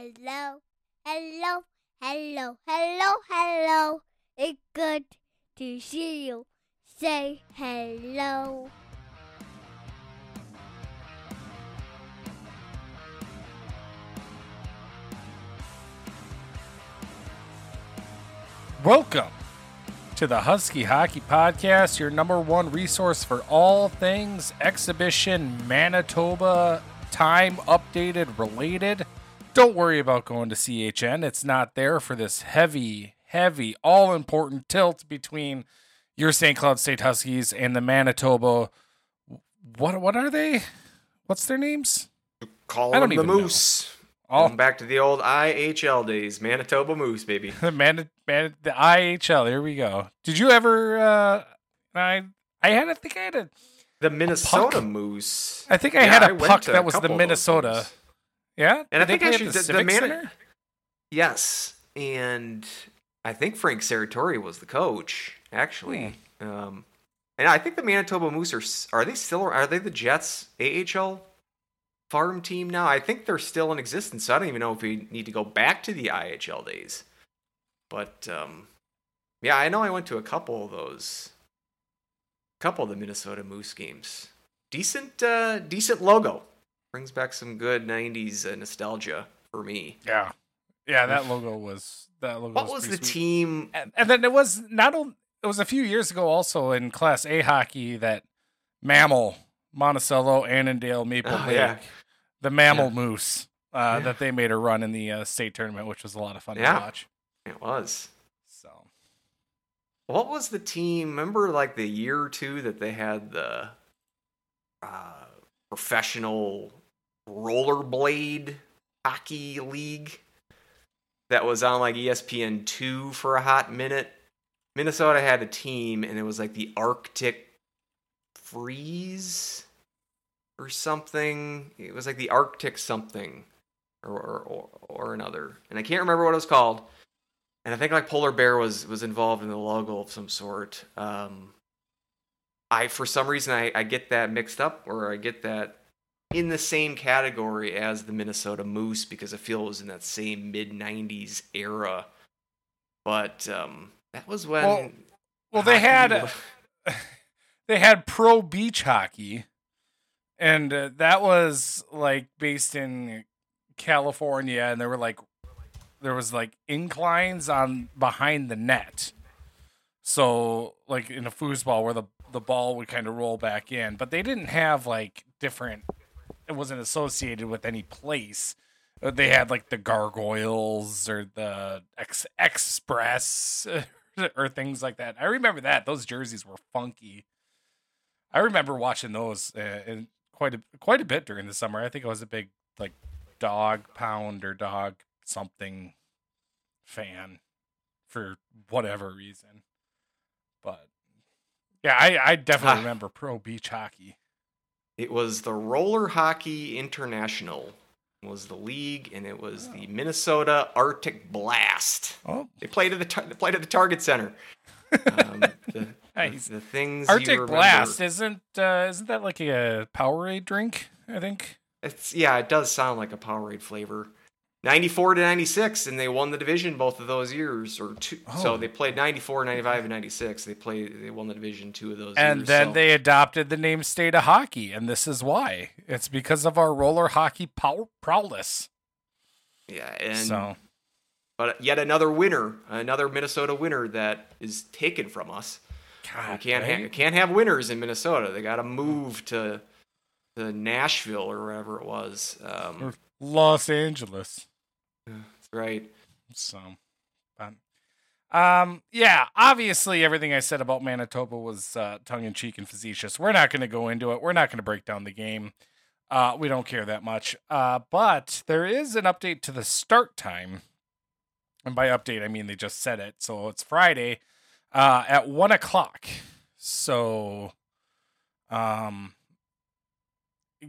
Hello, hello, hello, hello, hello. It's good to see you. Say hello. Welcome to the Husky Hockey Podcast, your number one resource for all things exhibition Manitoba time updated related. Don't worry about going to CHN. It's not there for this heavy, heavy, all important tilt between your St. Cloud State Huskies and the Manitoba. What what are they? What's their names? Call I don't them the even know. Moose. Oh. Going back to the old IHL days, Manitoba Moose, baby. The Man, Man, the IHL. Here we go. Did you ever? Uh, I I had. I think I had a. The Minnesota? Moose. I think I Yeah, had I a went puck that was the Minnesota. Yeah, And I Did they think actually the the- the Center? Yes, and I think Frank Serratore was the coach, actually. Hmm. Um, and I think the Manitoba Moose are are they still are they the Jets AHL farm team now? I think they're still in existence. So I don't even know if we need to go back to the IHL days. But um, yeah, I know I went to a couple of those, a couple of the Minnesota Moose games. Decent, uh, decent logo. Brings back some good '90s uh, nostalgia for me. Yeah, yeah. That logo was that logo. What was pretty the sweet. team? And, and then it was not only it was a few years ago also in Class A hockey that Mammal, Monticello, Annandale, Maple Oh, Lake, yeah. the Mammal Yeah. Moose uh, Yeah. that they made a run in the uh, state tournament, which was a lot of fun to watch. It was. So What was the team? Remember, like the year or two that they had the uh, professional rollerblade hockey league that was on like ESPN two for a hot minute. Minnesota had a team, and it was like the Arctic Freeze or something. It was like the Arctic something or or, or, or another, and I can't remember what it was called and I think like polar bear was was involved in the logo of some sort. Um, I for some reason I, I get that mixed up, or I get that in the same category as the Minnesota Moose because I feel it was in that same mid '90s era. But um, that was when. Well, well, they had they had pro beach hockey, and uh, that was like based in California, and there were like there was like inclines on behind the net. So like in a foosball where the the ball would kind of roll back in, but they didn't have like different. It wasn't associated with any place. Uh, They had like the gargoyles or the ex- express or things like that. I remember that those jerseys were funky. I remember watching those uh, in quite a quite a bit during the summer. I think I was a big like dog pound or dog something fan for whatever reason. But yeah, I, I definitely Ah. remember pro beach hockey. It was the Roller Hockey International was the league, and it was the Minnesota Arctic Blast. Oh, They played at the tar- they played at the Target Center. Um, the, Nice. the, the things Arctic. Blast isn't uh, isn't that like a Powerade drink? I think. It's yeah, it does sound like a Powerade flavor. 94 to 96 and they won the division both of those years or two Oh. so they played 94 95 and 96 they played they won the division two of those And years then so- they adopted the name State of Hockey, and this is why. It's because of our roller hockey pow- prowess. yeah and so but yet another winner another Minnesota winner that is taken from us God, we can't right? ha- can't have winners in Minnesota they got to move to to Nashville or wherever it was um Los Angeles. That's right So, but, um, yeah, obviously everything I said about Manitoba was uh, tongue in cheek and facetious. We're not going to go into it. We're not going to break down the game. Uh, we don't care that much. Uh, but there is an update to the start time, and by update I mean they just said it. So it's Friday uh, at one o'clock. So, um,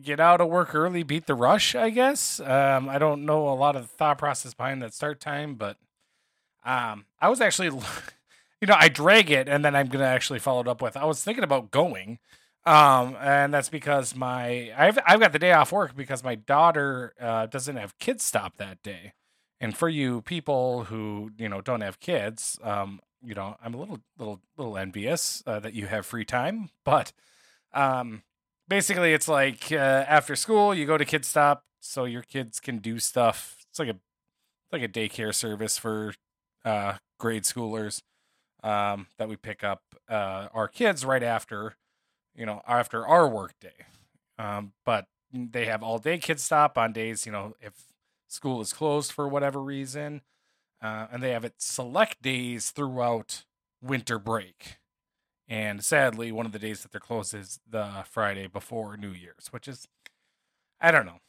get out of work early, beat the rush, I guess. Um, I don't know a lot of the thought process behind that start time, but um, I was actually, you know, I drag it and then I'm going to actually follow it up with, I was thinking about going. Um, and that's because my, I've, I've got the day off work because my daughter uh, doesn't have kids stop that day. And for you people who you know don't have kids, um, you know I'm a little little little envious uh, that you have free time. But um, basically, it's like uh, after school you go to Kid Stop so your kids can do stuff. It's like a like a daycare service for uh, grade schoolers um, that we pick up uh, our kids right after you know after our work day. Um, but they have all day Kid Stop on days you know if school is closed for whatever reason, uh, and they have it select days throughout winter break. And sadly, one of the days that they're closed is the Friday before New Year's, which is, I don't know,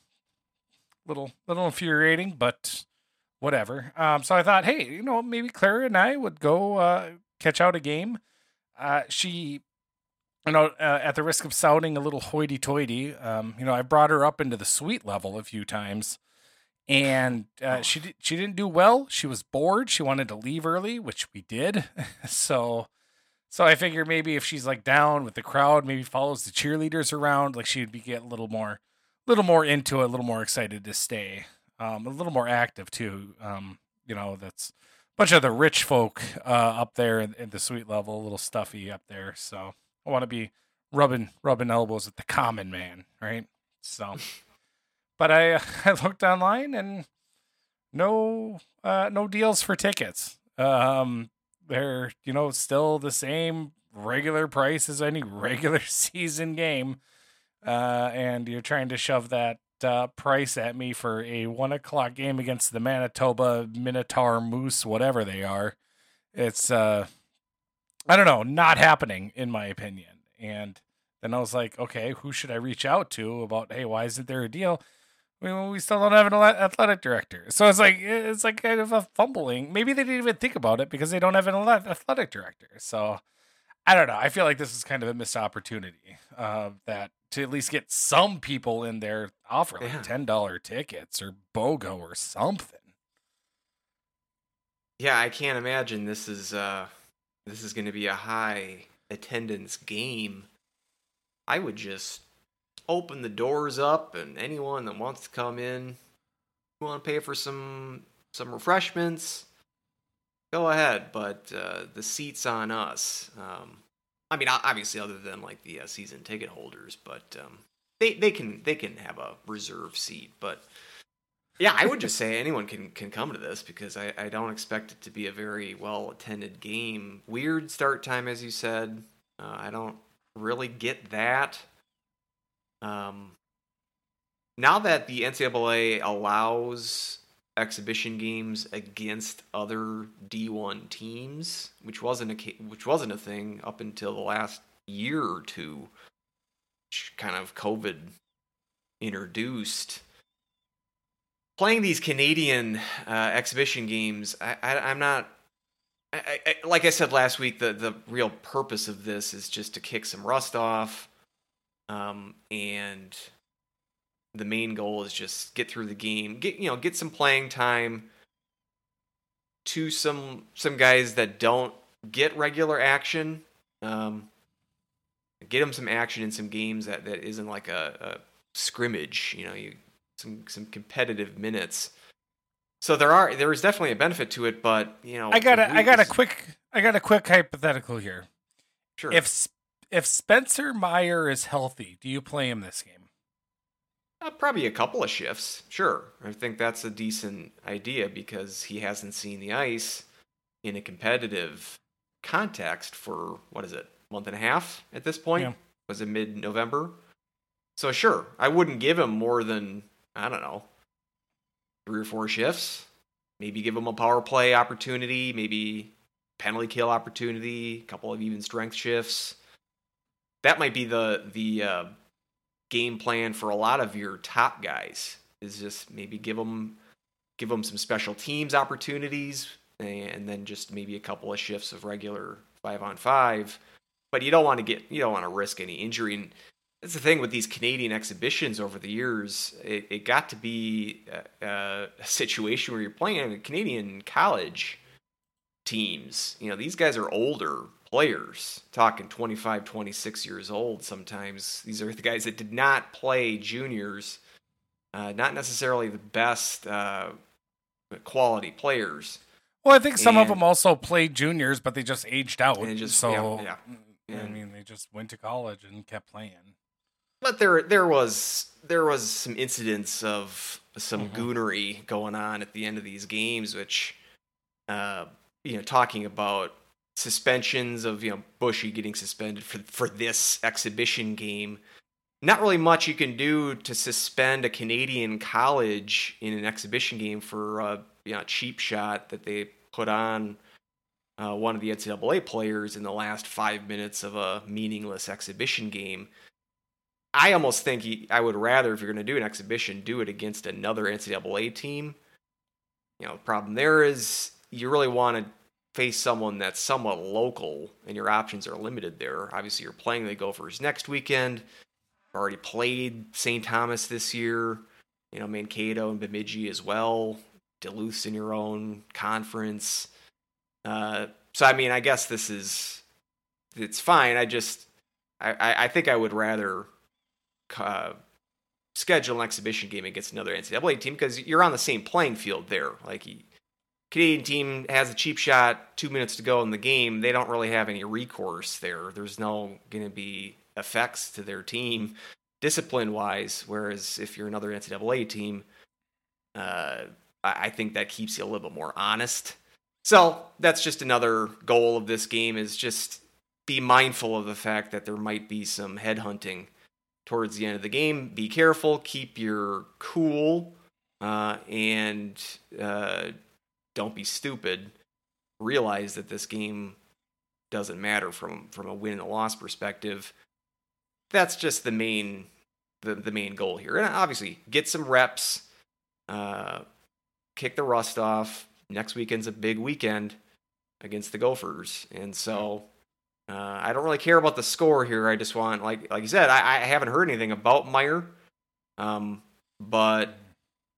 little little infuriating, but whatever. Um, so I thought, hey, you know, maybe Clara and I would go uh, catch out a game. Uh, she, you know, uh, at the risk of sounding a little hoity-toity, um, you know, I brought her up into the suite level a few times, and uh, she did, she didn't do well. She was bored. She wanted to leave early, which we did. so. So I figure maybe if she's like down with the crowd, maybe follows the cheerleaders around, like she'd be get a little more little more into it, a little more excited to stay, um, a little more active too. Um, you know, that's a bunch of the rich folk uh, up there in, in the suite level, a little stuffy up there. So I want to be rubbing rubbing elbows with the common man, right? So, but I I looked online and no uh, no deals for tickets. Um, they're you know still the same regular price as any regular season game uh, and you're trying to shove that uh, price at me for a one o'clock game against the Manitoba Minotaur Moose, whatever they are. It's uh, I don't know, not happening in my opinion. And then I was like, okay, who should I reach out to about? Hey, why isn't there a deal? Mean, we still don't have an athletic director, so it's like it's like kind of a fumbling. Maybe they didn't even think about it because they don't have an athletic director. So I don't know. I feel like this is kind of a missed opportunity. Uh, that to at least get some people in there offer like yeah. ten dollar tickets or BOGO or something. Yeah, I can't imagine this is uh this is going to be a high attendance game. I would just open the doors up and anyone that wants to come in, you want to pay for some some refreshments, go ahead. But uh, the seats on us. Um, I mean, obviously, other than like the uh, season ticket holders, but um, they they can they can have a reserve seat. But yeah, I would just say anyone can can come to this because I, I don't expect it to be a very well attended game. Weird start time, as you said. Uh, I don't really get that. Um, now that the NCAA allows exhibition games against other D1 teams, which wasn't a which wasn't a thing up until the last year or two. Kind of COVID introduced playing these Canadian uh, exhibition games. I, I, am not. I, I, like I said last week, the the real purpose of this is just to kick some rust off, um, and the main goal is just get through the game, get you know, get some playing time to some some guys that don't get regular action. Um, get them some action in some games that, that isn't like a, a scrimmage. You know, you some some competitive minutes. So there are there is definitely a benefit to it, but you know, I got a I got a quick I got a quick hypothetical here. Sure. If if Spencer Meyer is healthy, do you play him this game? Uh, probably a couple of shifts, sure. I think that's a decent idea because he hasn't seen the ice in a competitive context for what is it, month and a half at this point? Yeah. Was it mid November? So sure, I wouldn't give him more than I don't know three or four shifts. Maybe give him a power play opportunity, maybe penalty kill opportunity, a couple of even strength shifts. That might be the the uh, game plan for a lot of your top guys is just maybe give them give them some special teams opportunities and then just maybe a couple of shifts of regular five on five but you don't want to get you don't want to risk any injury and that's the thing with these Canadian exhibitions over the years. It, it got to be a, a, situation where you're playing Canadian college teams. You know, these guys are older players, talking 25, 26 years old sometimes. These are the guys that did not play juniors, uh, not necessarily the best uh, quality players. Well, I think some of them also played juniors, but they just aged out. And just- so, yeah, yeah. I mean, they just went to college and kept playing. But there there was there was some incidents of some Mhm. goonery going on at the end of these games, which uh, you know, talking about suspensions of you know Bushy getting suspended for for this exhibition game. Not really much you can do to suspend a Canadian college in an exhibition game for a you know, cheap shot that they put on uh, one of the NCAA players in the last five minutes of a meaningless exhibition game. I almost think he, I would rather, if you're going to do an exhibition, do it against another NCAA team. You know, the problem there is you really want to face someone that's somewhat local, and your options are limited there. Obviously, you're playing the Gophers next weekend. Already played St. Thomas this year. You know, Mankato and Bemidji as well. Duluth's in your own conference. Uh, so, I mean, I guess this is it's fine. I just I, I, think I would rather uh, schedule an exhibition game against another NCAA team because you're on the same playing field there. Like, Canadian team has a cheap shot, two minutes to go in the game. They don't really have any recourse there. There's no going to be effects to their team discipline wise. Whereas if you're another NCAA team, uh, I think that keeps you a little bit more honest. So that's just another goal of this game is just be mindful of the fact that there might be some headhunting towards the end of the game. Be careful, keep your cool, uh, and uh, don't be stupid. Realize that this game doesn't matter from from a win and a loss perspective. That's just the main the, the main goal here. And obviously, get some reps, uh, kick the rust off. Next weekend's a big weekend against the Gophers, and so uh, I don't really care about the score here. I just want, like like you said, I, I haven't heard anything about Meyer, um, but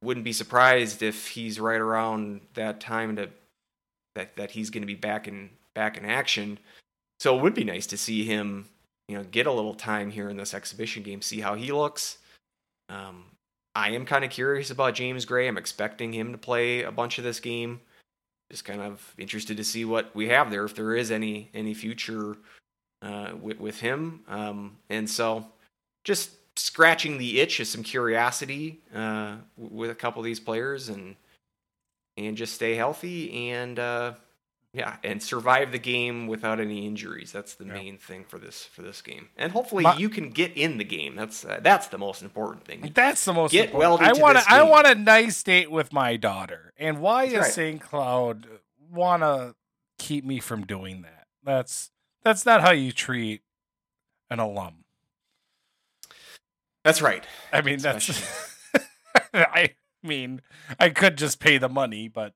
wouldn't be surprised if he's right around that time to that that he's going to be back in back in action. So it would be nice to see him, you know, get a little time here in this exhibition game, see how he looks. Um, I am kind of curious about James Gray. I'm expecting him to play a bunch of this game. Just kind of interested to see what we have there, if there is any any future uh, with, with him. Um, and so, just scratching the itch of some curiosity uh, with a couple of these players, and and just stay healthy and uh, yeah, and survive the game without any injuries. That's the Yeah. main thing for this for this game. And hopefully, My- you can get in the game. That's uh, that's the most important thing. That's the most Get important. welded I want I want a nice date with my daughter. And why That's is right. St. Cloud want to keep me from doing that? That's that's not how you treat an alum. That's right. I mean, that's I mean, I could just pay the money, but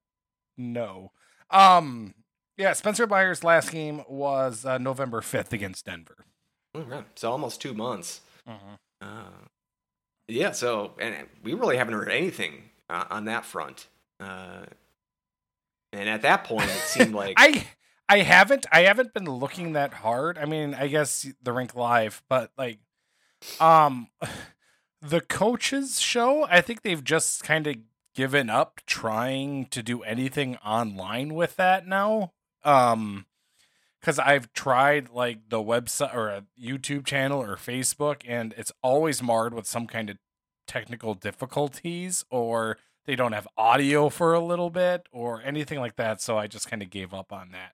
no. Um yeah, Spencer Meyer's last game was uh, November 5th against Denver. Oh. So almost two months. Mm-hmm. Uh, yeah. So and we really haven't heard anything uh, on that front. Uh, and at that point, it seemed like I I haven't I haven't been looking that hard. I mean, I guess the rink live, but like um the coaches show, I think they've just kind of given up trying to do anything online with that now. Um cuz I've tried like the website or a YouTube channel or Facebook and it's always marred with some kind of technical difficulties or they don't have audio for a little bit or anything like that. So I just kind of gave up on that.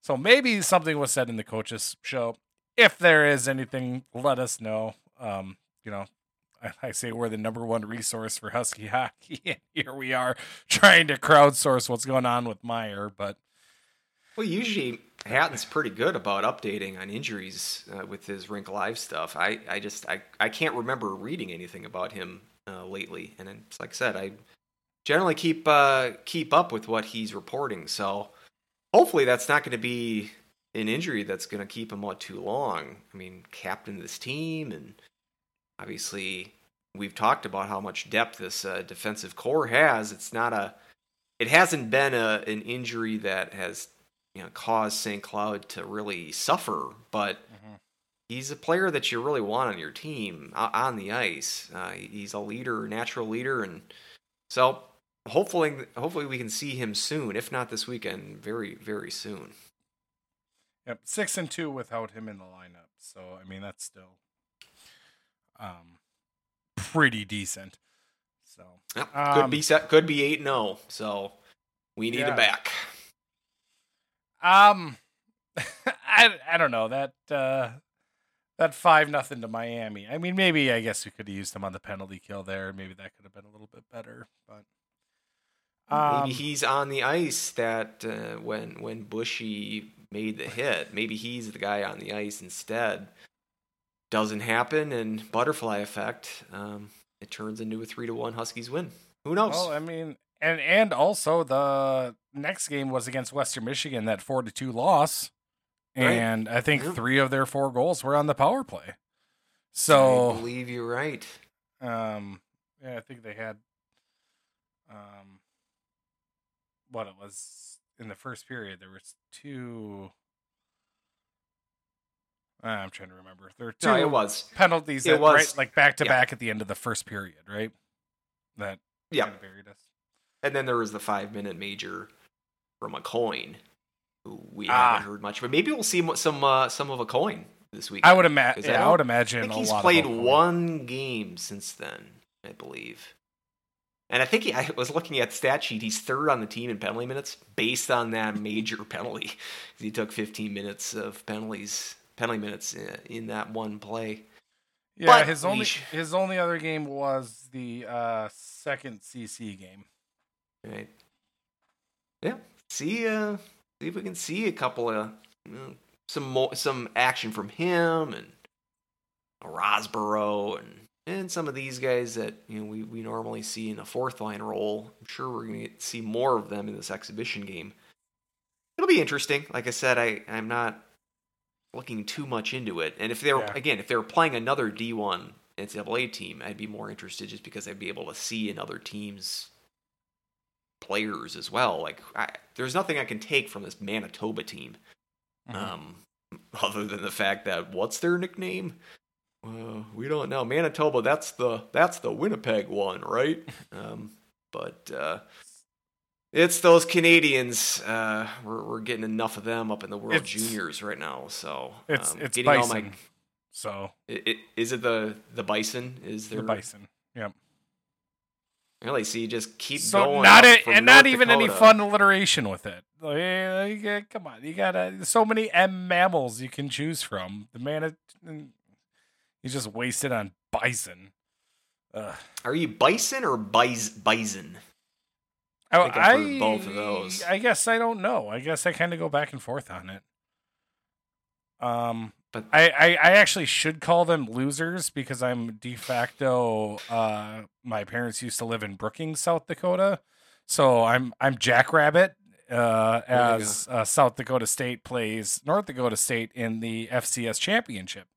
So maybe something was said in the coaches show. If there is anything, let us know. Um, you know, I, I say we're the number one resource for Husky hockey. And here we are trying to crowdsource what's going on with Meyer, but well, usually Hatten's pretty good about updating on injuries uh, with his rink live stuff. I, I just I, I can't remember reading anything about him uh, lately, and it's like I said, I generally keep uh, keep up with what he's reporting. So hopefully that's not going to be an injury that's going to keep him out too long. I mean, captain this team, and obviously we've talked about how much depth this uh, defensive core has. It's not a, it hasn't been a an injury that has you know caused St. Cloud to really suffer, but he's a player that you really want on your team on the ice. Uh, he's a leader, natural leader, and so hopefully, hopefully we can see him soon. If not this weekend, very, very soon. Yep, six and two without him in the lineup. So I mean that's still um pretty decent. So Yep, Um, could be set. Could be eight and zero. So we need Yeah. him back. um I I don't know that uh that five nothing to Miami. I mean maybe I guess we could have used him on the penalty kill there. Maybe that could have been a little bit better, but um, Maybe he's on the ice that uh, when when Bushy made the hit. Maybe he's the guy on the ice instead. Doesn't happen, and butterfly effect. Um, it turns into a three to one Huskies win. Who knows? Well, I mean, and and also the next game was against Western Michigan, that four to two loss, Right. and I think Yeah. three of their four goals were on the power play. So I believe you're right. um, yeah, I think they had, um, what it was in the first period. There was two. uh, I'm trying to remember. There were two No, it was. penalties it that was- right, like back to yeah. back at the end of the first period, right? That Yeah, kind of buried us. and then there was the five minute major from a coin, who we Ah. haven't heard much. But maybe we'll see some uh, some of a coin this week. I would imagine. I Yeah, I don't would I imagine think a he's played one game since then, I believe. And I think he, I was looking at stat sheet. He's third on the team in penalty minutes based on that major penalty. He took 15 minutes of penalties, penalty minutes in, in that one play. Yeah, but his only sh- his only other game was the uh, second CC game. Right? Yeah. See, uh, see if we can see a couple of you know, some more some action from him and Rosborough and and some of these guys that you know we, we normally see in a fourth line role. I'm sure we're gonna see more of them in this exhibition game. It'll be interesting. Like I said, I I'm not looking too much into it. And if they're Yeah. again, if they're playing another D1 NCAA team, I'd be more interested just because I'd be able to see another team's players as well. Like I, there's nothing I can take from this Manitoba team, Mhm. um, other than the fact that what's their nickname? Uh, we don't know. Manitoba. That's the that's the Winnipeg one, right? Um, but uh, it's those Canadians. Uh, we're we're getting enough of them up in the World It's- Juniors right now. So It's um, it's getting all Bison. my- so i- i- is it the the Bison? Is there the Bison. Yep. really? See, just keep So going. not a, from and not North even any fun alliteration with it. Like, eh, you got- come on, you got so many M mammals you can choose from. The man, you just wasted on bison. Ugh. Are you bison or bis- bison? I, think I've heard both of those. I guess I don't know. I guess I kind of go back and forth on it. Um, But- I, I I actually should call them losers because I'm de facto. Uh, my parents used to live in Brookings, South Dakota, so I'm I'm Jackrabbit. Uh, as uh, South Dakota State plays North Dakota State in the FCS championship.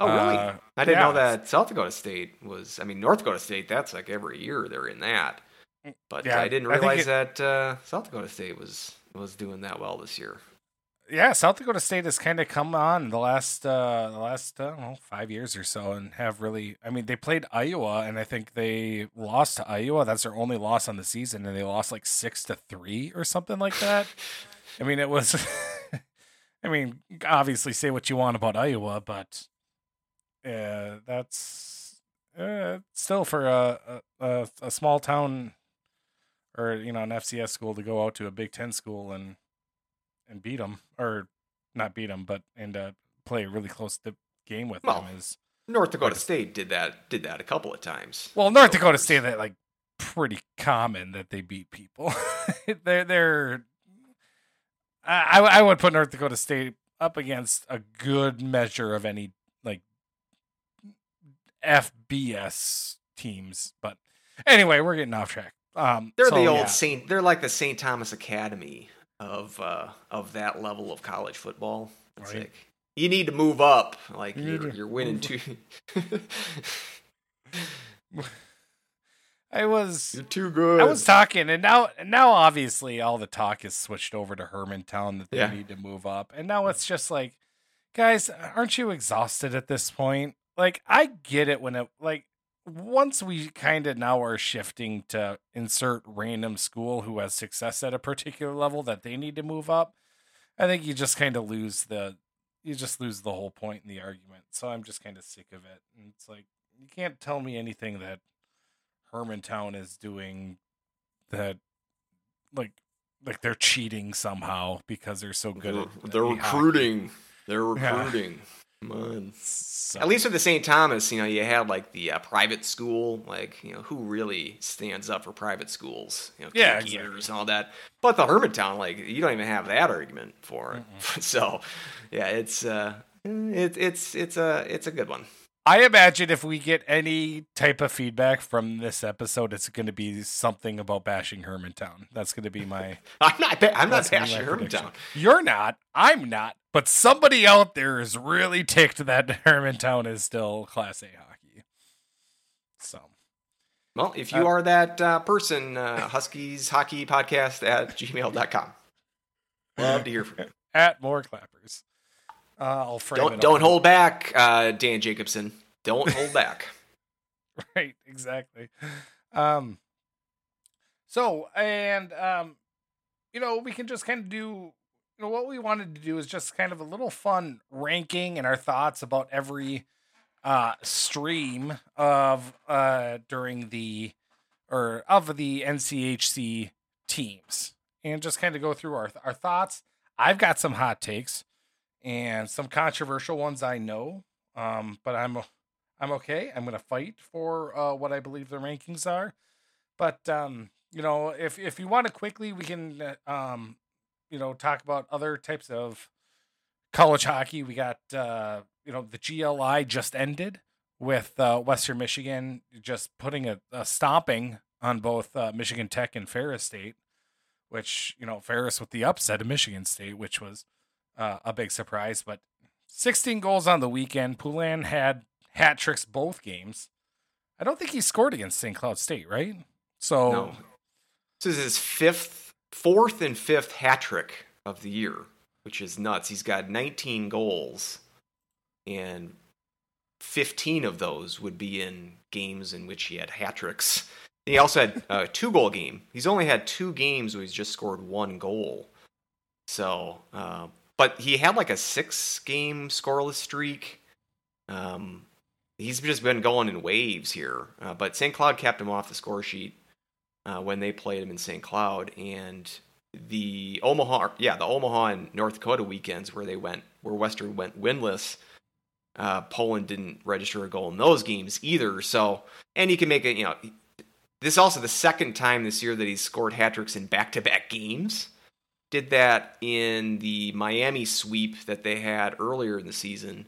Oh, really? Uh, I didn't know that South Dakota State was. I mean, North Dakota State. That's like every year they're in that. But Yeah, I didn't I realize it- that uh, South Dakota State was was doing that well this year. yeah, South Dakota State has kind of come on the last uh the last I don't know, five years or so and have really I mean they played Iowa and I think they lost to Iowa. That's their only loss on the season and they lost like six to three or something like that. I mean it was I mean, obviously say what you want about Iowa, but uh that's uh, still for a, a a small town or you know an FCS school to go out to a Big Ten school and and beat them or not beat them, but and uh, play a really close to game with Well, them is North Dakota Right. State did that did that a couple of times. well North So Dakota State that like pretty common that they beat people. they're they're I I would put North Dakota State up against a good measure of any like FBS teams, but anyway, we're getting off track. Um, They're so, the old yeah. Saint. They're like the Saint Thomas Academy of uh, of that level of college football. It's Right. like you need to move up. Like You need you're, you're winning too. I was you're too good. I was talking, and now, and now, obviously, all the talk is switched over to Hermantown that they Yeah. need to move up, and now it's just like, guys, aren't you exhausted at this point? Like, I get it when it, like, once we kind of now are shifting to insert random school who has success at a particular level that they need to move up, I think you just kind of lose the you just lose the whole point in the argument. So I'm just kind of sick of it. And it's like you can't tell me anything that Hermantown is doing that like like they're cheating somehow because they're so good at mm-hmm. they're at hockey. recruiting. They're recruiting. Come on. So- At least with the St. Thomas, you know, you had like the uh, private school, like you know, who really stands up for private schools? You know, Yeah, exactly. and all that. But the Hermantown, like, you don't even have that argument for it. so, yeah, it's uh, it, it's it's a it's a good one. I imagine if we get any type of feedback from this episode, it's going to be something about bashing Hermantown. That's going to be my. I'm not I'm not that's gonna be bashing. Hermantown. You're not. I'm not. But somebody out there is really ticked that Hermantown is still Class A hockey. So Well, if you Uh, are that uh, person, uh, Huskies Hockey Podcast at gmail.com. Love to hear from you. at more clappers. Uh, I'll frame Don't up don't hold back, uh, Dan Jacobson. Don't hold back. right exactly um so and um you know we can just kind of do you know what we wanted to do is just kind of a little fun ranking and our thoughts about every uh stream of uh during the or of the NCHC teams and just kind of go through our our thoughts I've got some hot takes and some controversial ones I know um but I'm I'm okay. I'm going to fight for uh, what I believe the rankings are. But um, you know, if if you want to quickly, we can uh, um, you know talk about other types of college hockey. We got uh, you know the GLI just ended with uh, Western Michigan just putting a, a stomping on both uh, Michigan Tech and Ferris State, which you know Ferris with the upset of Michigan State, which was uh, a big surprise. But 16 goals on the weekend. Polin had hat tricks both games. I don't think he scored against St. Cloud State, right? So No. This is his fifth, fourth, and fifth hat trick of the year, which is nuts. He's got 19 goals, and 15 of those would be in games in which he had hat tricks. He also had a two goal game. He's only had two games where he's just scored one goal. So, uh, but he had like a six game scoreless streak. Um, he's just been going in waves here. Uh, but St. Cloud kept him off the score sheet uh, when they played him in St. Cloud, and the Omaha, yeah, the Omaha and North Dakota weekends where they went, where Western went winless. Uh, Polin didn't register a goal in those games either. So, and he can make it. You know, this is also the second time this year that he's scored hat tricks in back-to-back games. Did that in the Miami sweep that they had earlier in the season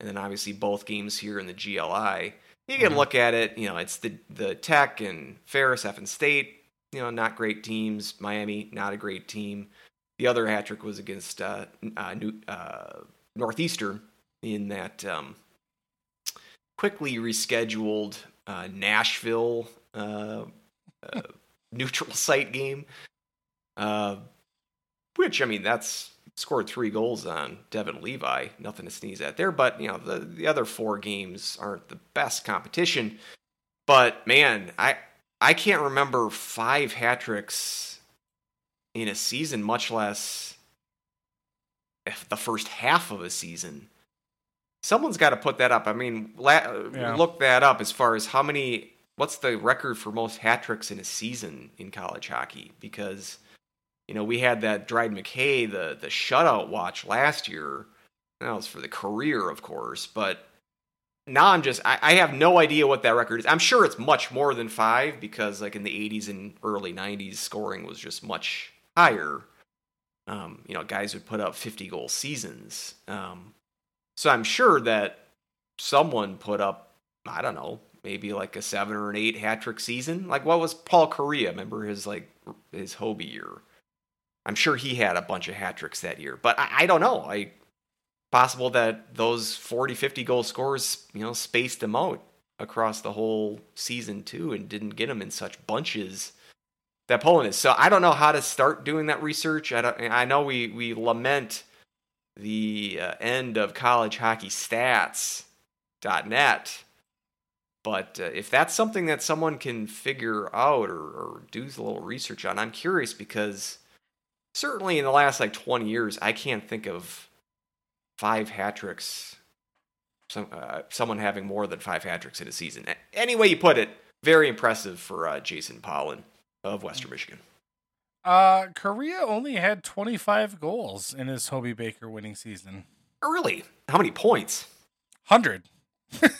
and then obviously both games here in the GLI. You can Mhm. look at it, you know, it's the the Tech and Ferris F and State, you know, not great teams. Miami, not a great team. The other hat trick was against uh, uh, New, uh, Northeastern in that um, quickly rescheduled uh, Nashville uh, uh, neutral site game. Uh, which I mean, that's scored three goals on Devon Levi. Nothing to sneeze at there. But you know, the the other four games aren't the best competition. But man, I I can't remember five hat tricks in a season, much less if the first half of a season. Someone's got to put that up. I mean, la- Yeah. look that up as far as how many. What's the record for most hat tricks in a season in college hockey? Because you know, we had that Dryden McKay, the the shutout watch last year. That was for the career, of course, but now I'm just I, I have no idea what that record is. I'm sure it's much more than five because like in the 80s and early 90s, scoring was just much higher. Um, you know, guys would put up 50 goal seasons. Um, so I'm sure that someone put up I don't know maybe like a seven or an eight hat trick season. Like what was Paul Kariya? Remember his like his Hobey year? I'm sure he had a bunch of hat tricks that year, but I, I don't know. I possible that those 40, 50 goal scores, you know, spaced them out across the whole season too, and didn't get them in such bunches that Polin is. So I don't know how to start doing that research. I don't, I know we we lament the uh, end of college hockey stats.net But uh, if that's something that someone can figure out or, or do a little research on, I'm curious because certainly in the last like 20 years, I can't think of five hat tricks. Some, uh, someone having more than five hat tricks in a season. Any way you put it, very impressive for uh, Jason Polin of Western Michigan. Uh, Kariya only had 25 goals in his Hobey Baker winning season. Really? How many points? 100. Are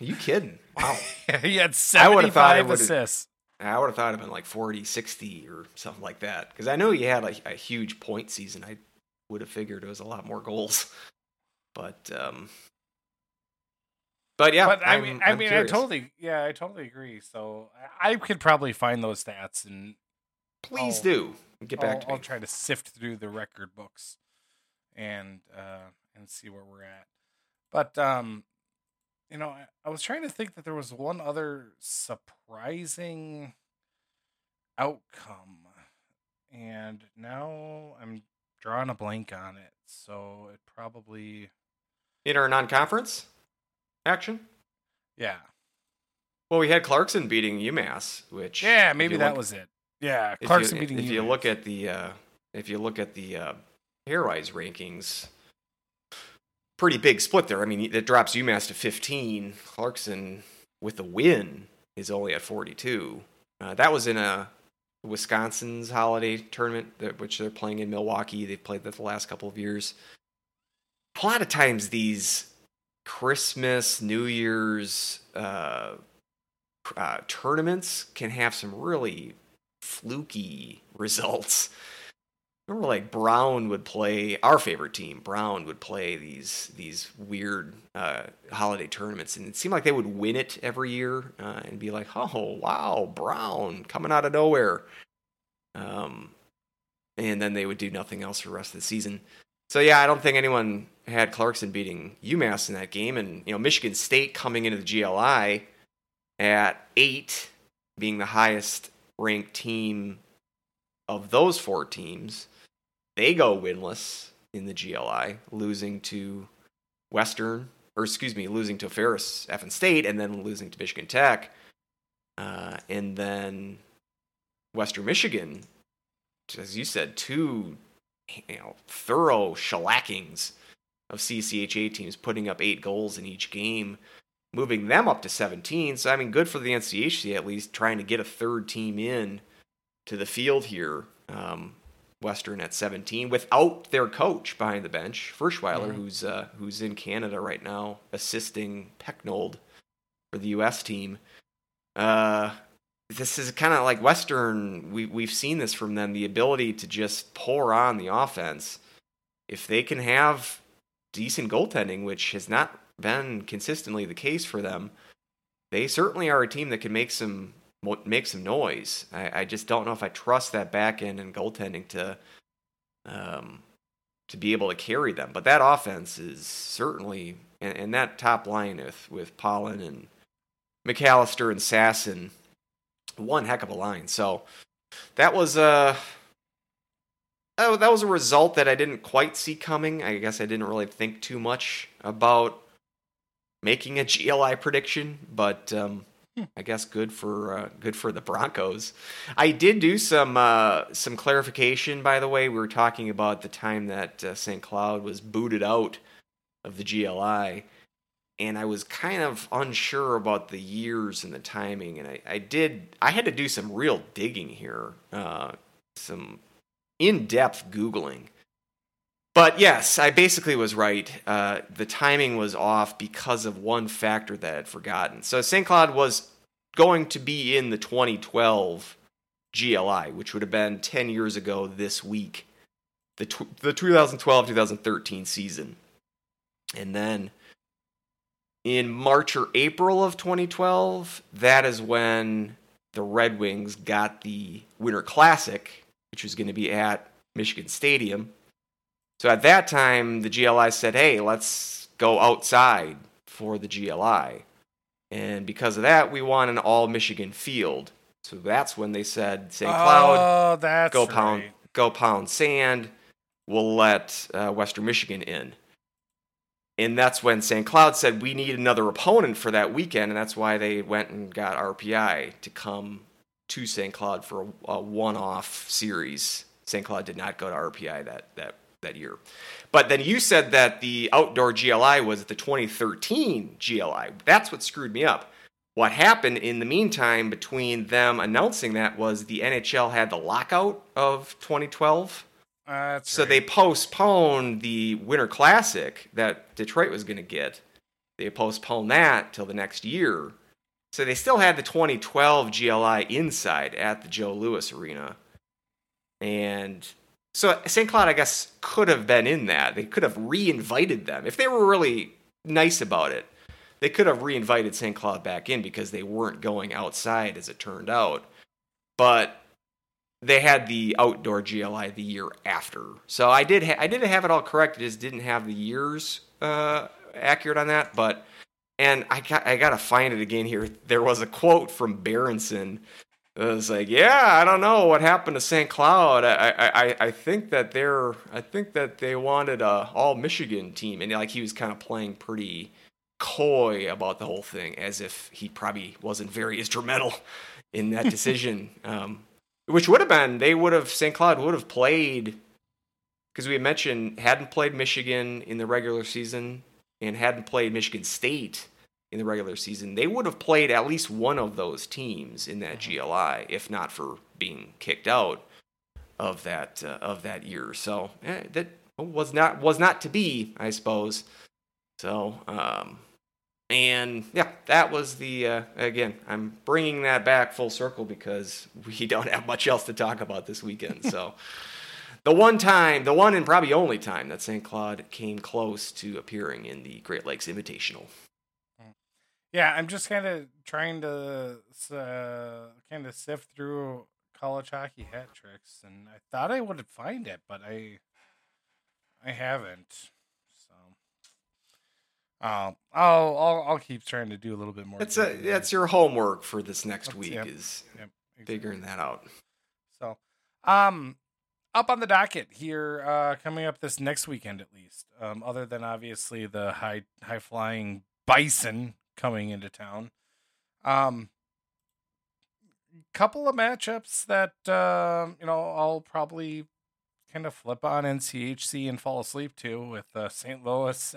you kidding? Wow. he had I would've thought 75 would've- assists. I would have thought it'd been like 40, 60 or something like that. Because I know he had a, a huge point season. I would have figured it was a lot more goals. But um But yeah, but I I'm- mean, I I'm mean, curious. I totally, yeah, I totally agree. So I I could probably find those stats and Please I'll- do. Get back I'll, to me. I'll try to sift through the record books and uh and see where we're at. But um you know, I, I was trying to think that there was one other surprising outcome and now I'm drawing a blank on it. So it probably In our non-conference action. yeah. Well, we had Clarkson beating UMass, which Yeah, maybe that look- was it. Yeah, if Clarkson you, beating If you look at the uh, if you look at the uh, pairwise rankings, pretty big split there. I mean, it drops UMass to 15. Clarkson with a win is only at 42. Uh, that was in a Wisconsin's holiday tournament, that, which they're playing in Milwaukee. They've played that the last couple of years. A lot of times, these Christmas, New Year's uh, uh, tournaments can have some really fluky results. Remember, like Brown would play our favorite team. Brown would play these these weird uh, holiday tournaments, and it seemed like they would win it every year uh, and be like, "Oh wow, Brown coming out of nowhere," um, and then they would do nothing else for the rest of the season. So yeah, I don't think anyone had Clarkson beating UMass in that game, and you know Michigan State coming into the GLI at eight, being the highest ranked team of those four teams. They go winless in the GLI, losing to Western, or excuse me, losing to Ferris Effin State, and then losing to Michigan Tech, uh, and then Western Michigan, as you said, two you know thorough shellackings of CCHA teams, putting up eight goals in each game moving them up to 17. So I mean, good for the NCHC at least trying to get a third team in to the field here. Um, Western at 17 without their coach behind the bench, Ferschweiler, Mhm. who's uh, who's in Canada right now, assisting Pecknold for the U.S. team. Uh, this is kind of like Western. We we've seen this from them, the ability to just pour on the offense. If they can have decent goaltending, which has not been consistently the case for them, they certainly are a team that can make some make some noise. I, I just don't know if I trust that back end and goaltending to um, to be able to carry them. But that offense is certainly and, and that top line with with Polin and McAllister and Sasson, one heck of a line. So that was uh Oh, that was a result that I didn't quite see coming. I guess I didn't really think too much about making a GLI prediction, but um, I guess good for uh, good for the Broncos. I did do some uh, some clarification, by the way. We were talking about the time that uh, St. Cloud was booted out of the GLI, and I was kind of unsure about the years and the timing. And I, I did I had to do some real digging here, uh, some in depth googling. But yes, I basically was right. Uh, the timing was off because of one factor that I'd forgotten. So St. Cloud was going to be in the 2012 GLI, which would have been 10 years ago this week, the tw- the 2012-2013 season. And then in March or April of 2012, that is when the Red Wings got the Winter Classic, which was going to be at Michigan Stadium. So at that time, the GLI said, hey, let's go outside for the GLI. And because of that, we want an all Michigan field. So that's when they said, St. Cloud, Oh, go pound, go pound sand. We'll let uh, Western Michigan in. and that's when St. Cloud said we need another opponent for that weekend, and that's why they went and got RPI to come to St. Cloud for a, a one-off series. St. Cloud did not go to RPI that that that year. But then you said that the outdoor GLI was the 2013 GLI. That's what screwed me up. What happened in the meantime between them announcing that was the NHL had the lockout of 2012. That's So right. they postponed the Winter Classic that Detroit was going to get. They postponed that till the next year. So they still had the 2012 GLI inside at the Joe Louis Arena. And so St. Cloud, I guess, could have been in that. They could have re-invited them if they were really nice about it. They could have re-invited St. Cloud back in because they weren't going outside, as it turned out. But they had the outdoor GLI the year after. So I did ha- I did have it all correct. I just didn't have the years uh, accurate on that. But and I got I gotta find it again here. There was a quote from Berenson. It was like, yeah, I don't know what happened to St. Cloud. I, I, I- I think that they're I think that they wanted a all Michigan team, and like he was kind of playing pretty coy about the whole thing, as if he probably wasn't very instrumental in that decision. um, which would have been they would have St. Cloud would have played because we had mentioned hadn't played Michigan in the regular season and hadn't played Michigan State in the regular season. They would have played at least one of those teams in that GLI, if not for being kicked out of that uh, of that year. So eh, that was not was not to be, I suppose. So um, and yeah, that was the uh, again. I'm bringing that back full circle because we don't have much else to talk about this weekend. So, the one time, the one and probably only time that St. Cloud came close to appearing in the Great Lakes Invitational. Yeah, I'm just kind of trying to uh, kind of sift through college hockey hat tricks, and I thought I would find it, but I I haven't. So, uh, I'll I'll I'll keep trying to do a little bit more. It's a that's your homework for this next That's- week yep, is Yep, exactly. figuring that out. So, um, up on the docket here, uh, coming up this next weekend at least. Um, other than obviously the high high flying bison coming into town. Um, couple of matchups that um you know I'll probably kind of flip on NCHC and fall asleep to with uh, St. Louis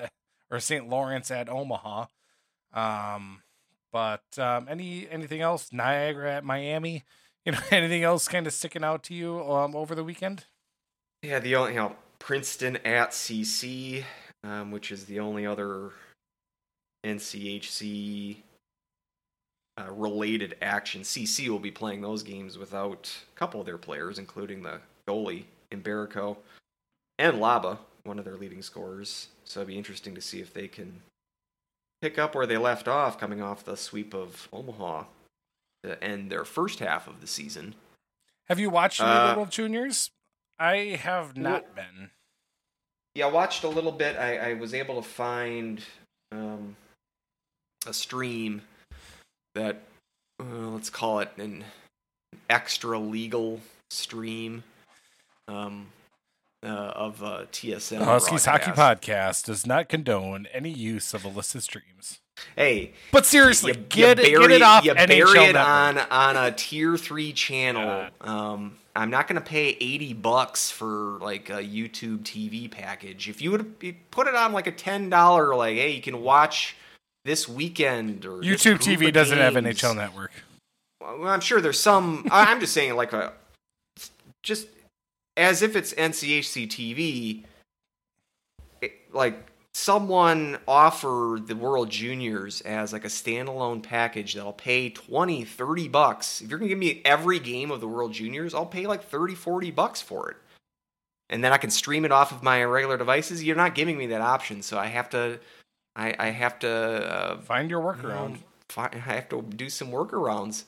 or St. Lawrence at Omaha. Um, but um, any anything else? Niagara at Miami. You know, anything else kind of sticking out to you um, over the weekend? Yeah, the only you know Princeton at CC, um, which is the only other NCHC uh, related action. CC will be playing those games without a couple of their players, including the goalie in Mbereko and Laba, one of their leading scorers. So it'd be interesting to see if they can pick up where they left off, coming off the sweep of Omaha to end their first half of the season. Have you watched any Uh, the World Juniors? I have not been. Yeah, I watched a little bit. I, I was able to find um, a stream that uh, let's call it an extra legal stream um, uh, of uh, TSN. The Huskies Hockey. Podcast does not condone any use of illicit streams. Hey, But seriously, you, you get, it, bury, get it off you NHL bury it Network. on on a tier three channel. Um, I'm not gonna pay eighty bucks for like a YouTube TV package. If you would put it on like a ten dollar, like hey, you can watch this weekend or YouTube TV doesn't have games. NHL Network. Well, I'm sure there's some. I'm just saying, like a just as if it's NCHC TV. it- like someone offer the World Juniors as like a standalone package that'll pay 20, 30 bucks. If you're going to give me every game of the World Juniors, I'll pay like 30, 40 bucks for it. And then I can stream it off of my regular devices. You're not giving me that option, so I have to I, I have to uh, Find your you know, workaround. I have to do some workarounds.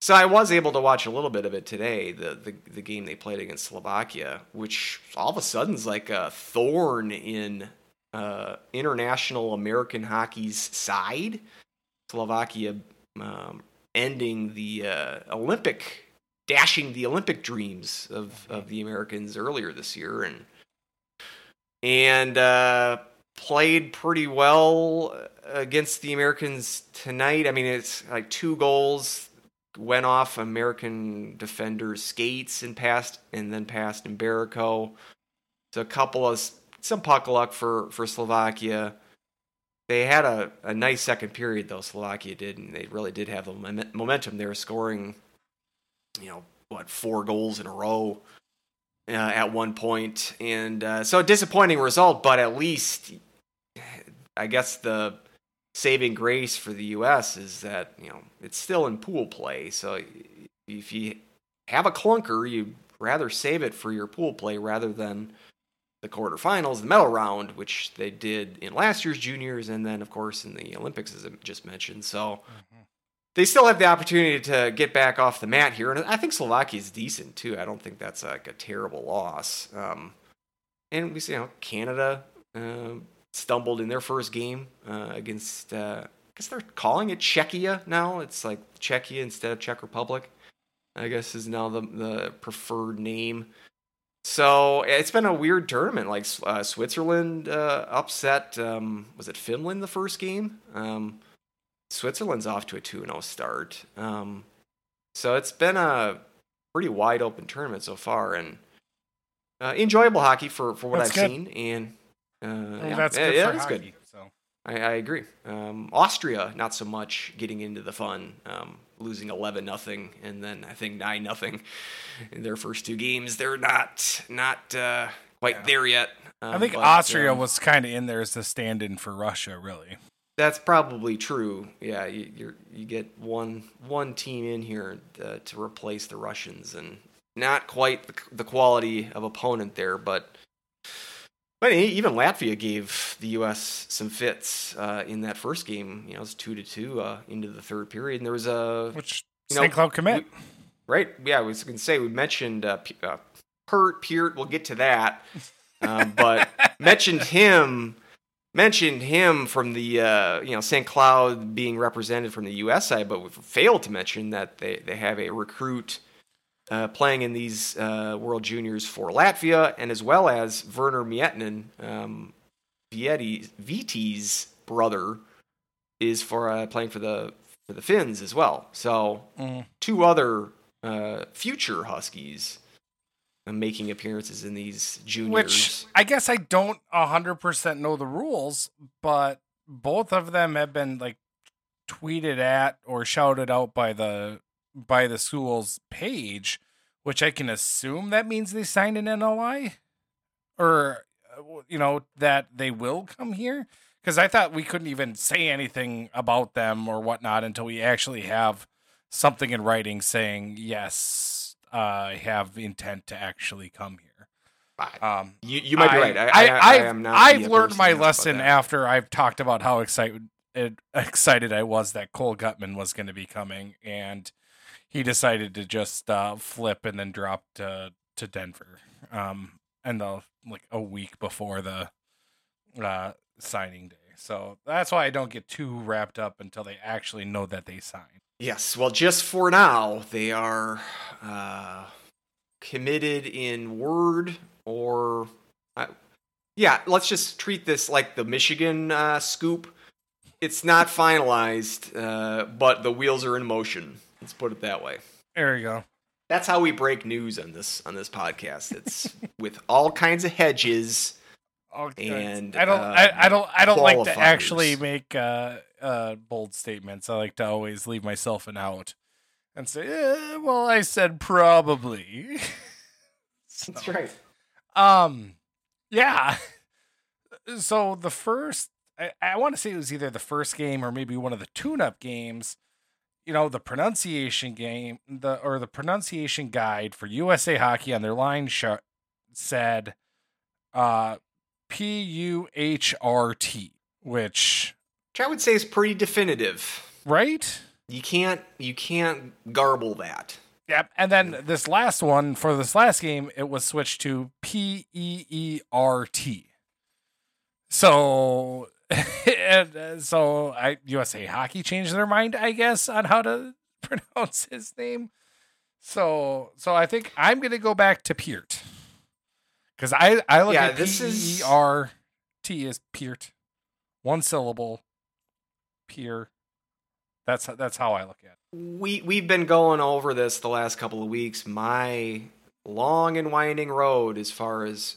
So I was able to watch a little bit of it today, the, the the game they played against Slovakia, which all of a sudden is like a thorn in uh, international American hockey's side. Slovakia um, ending the uh, Olympic, dashing the Olympic dreams of, of the Americans earlier this year, and and uh, played pretty well uh, against the Americans tonight. I mean, it's like two goals went off American defenders' skates and passed, and then passed in Mbereko. So a couple of some puck luck for for Slovakia. They had a, a nice second period though. Slovakia did, and they really did have the momentum. They were scoring, you know, what four goals in a row uh, at one point, and uh, so a disappointing result. But at least, I guess the saving grace for the U.S. is that you know it's still in pool play. So if you have a clunker, you rather save it for your pool play rather than the quarterfinals, the medal round, which they did in last year's juniors, and then of course in the Olympics, as I just mentioned. So mm-hmm. They still have the opportunity to get back off the mat here, and I think Slovakia is decent too. I don't think that's like a terrible loss. Um, and we see, you know, Canada uh, stumbled in their first game uh, against. Uh, I guess they're calling it Czechia now. It's like Czechia instead of Czech Republic. I guess is now the the preferred name. So it's been a weird tournament. Like uh, Switzerland uh, upset, um, was it Finland the first game? Um, Switzerland's off to a 2 0 start. Um, so it's been a pretty wide open tournament so far and uh, enjoyable hockey for, for what that's I've good. seen. And uh, yeah, that's good yeah, that's hockey. good. So I, I agree. Um, Austria, not so much getting into the fun, um, losing eleven nothing, and then I think nine nothing in their first two games. They're not not uh, quite Yeah. there yet. I Um, think but, Austria um, was kind of in there as the stand-in for Russia, really. That's probably true. Yeah, you you're, you get one one team in here uh, to replace the Russians, and not quite the, the quality of opponent there, but. But even Latvia gave the U.S. some fits uh, in that first game. You know, it was two to two uh, into the third period, and there was a Which You know, St. Cloud commit. Right. Yeah, I was going to say we mentioned uh, P- uh, Pert, Peart. We'll get to that, um, but mentioned him. Mentioned him from the uh, you know St. Cloud being represented from the U.S. side, but we've failed to mention that they they have a recruit uh, playing in these uh, World Juniors for Latvia, and as well as Verner Miettinen, um, Veeti, Veeti's brother, is for uh, playing for the for the Finns as well. So Mm. two other uh, future Huskies making appearances in these juniors. Which I guess I don't hundred percent know the rules, but both of them have been like tweeted at or shouted out by the by the school's page, which I can assume that means they signed an NOI, or uh, you know that they will come here. Because I thought we couldn't even say anything about them or whatnot until we actually have something in writing saying yes, uh, have intent to actually come here. Um, you, you might be I- right. I, I, I, am not. I've learned my to ask about lesson after I've talked about how excited excited I was that Cole Guttman was going to be coming, and he decided to just uh, flip and then drop to to Denver, um, and the like a week before the uh, signing day. So that's why I don't get too wrapped up until they actually know that they signed. Yes. Well, just for now, they are uh, committed in word or. Uh, yeah, let's just treat this like the Michigan uh, scoop. It's not finalized, uh, but the wheels are in motion. Let's put it that way. There you go. That's how we break news on this on this podcast. It's with all kinds of hedges. Okay. And, I don't, uh, I, I don't, I don't like to actually make uh, uh, bold statements. I like to always leave myself an out and say, eh, "Well, I said probably." So, right. Um, yeah. So the first, I, I want to say it was either the first game or maybe one of the tune-up games. You know, the pronunciation game, the or the pronunciation guide for USA Hockey on their line sh- said, uh, P U H R T, which Which I would say is pretty definitive. right? You can't you can't garble that. Yep. And then this last one for this last game, it was switched to P E E R T. So, and, uh, so I USA Hockey changed their mind, I guess, on how to pronounce his name. So, so I think I'm gonna go back to Peart because I I look Yeah, at this P E is- E R T is Peart. One syllable. Peer. That's that's how I look at it. We we've been going over this the last couple of weeks. My long and winding road as far as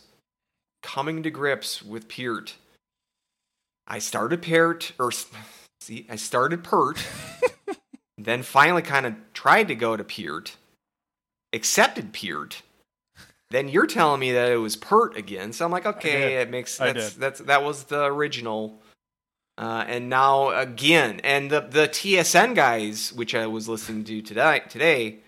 coming to grips with Peart. I started Peart or see, I started Pert, then finally kind of tried to go to Peart, accepted Peart. Then you're telling me that it was Pert again, so I'm like, okay, it makes that's that's that was the original. Uh, and now again, and the the TSN guys, which I was listening to today, today,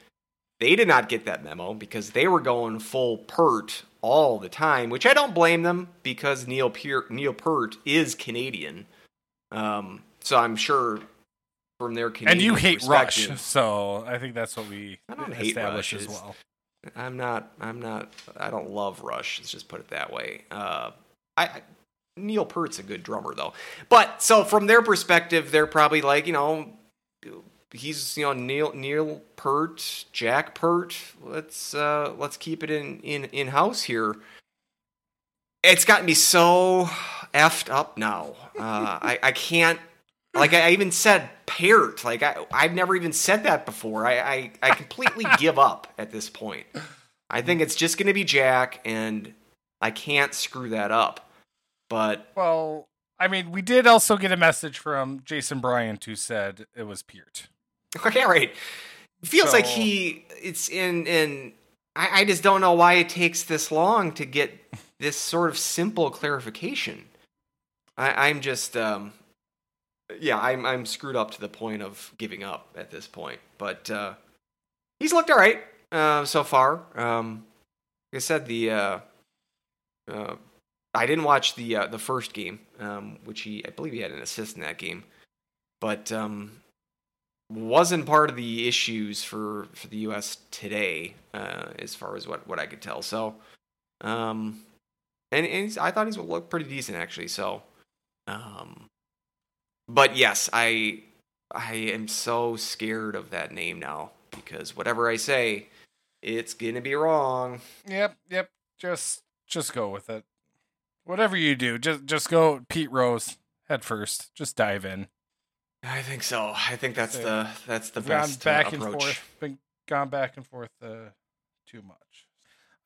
they did not get that memo because they were going full pert all the time, which I don't blame them because Neil Peart, Neil Pert is Canadian. Um, so I'm sure from their Canadian And you hate Rush, so I think that's what we I don't hate establish Rush, as well. I'm not. I'm not. I don't love Rush. Let's just put it that way. Uh, I, I Neil Peart's a good drummer though. But so from their perspective, they're probably like, you know, he's you know Neil Neil Pert, Jack Pert. Let's uh, let's keep it in in in house here. It's gotten me so effed up now. Uh, I I can't. Like I even said, Peart. Like I, I've never even said that before. I, I, I completely give up at this point. I think it's just going to be Jack, and I can't screw that up. But Well, I mean, we did also get a message from Jason Bryant who said it was Peart. okay, right. Feels like he. It's in in. I, I just don't know why it takes this long to get this sort of simple clarification. I, I'm just. Um, yeah, I'm I'm screwed up to the point of giving up at this point. But uh, he's looked all right uh, so far. Um, like I said, the uh, uh, I didn't watch the uh, the first game, um, which he I believe he had an assist in that game, but um, wasn't part of the issues for for the U.S. today, uh, as far as what what I could tell. So, um, and, and I thought he's looked pretty decent actually. So, um, but yes, I I am so scared of that name now because whatever I say, it's gonna be wrong. Yep, yep. Just just go with it. Whatever you do, just just go Pete Rose head first. Just dive in. I think so. I think that's Same. the that's the gone best uh, back and approach. forth. Been gone back and forth uh, too much.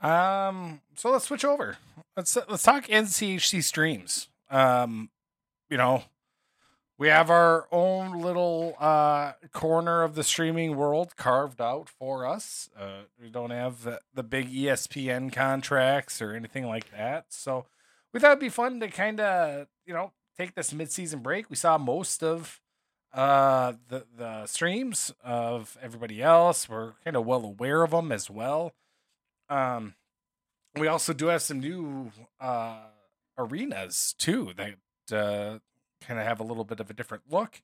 Um, so let's switch over. Let's let's talk NCHC streams. Um, you know, we have our own little uh corner of the streaming world carved out for us. Uh, we don't have the, the big ESPN contracts or anything like that. So we thought it'd be fun to kind of you know take this mid-season break. We saw most of uh the the streams of everybody else. We're kind of well aware of them as well. Um we also do have some new uh arenas too that uh kind of have a little bit of a different look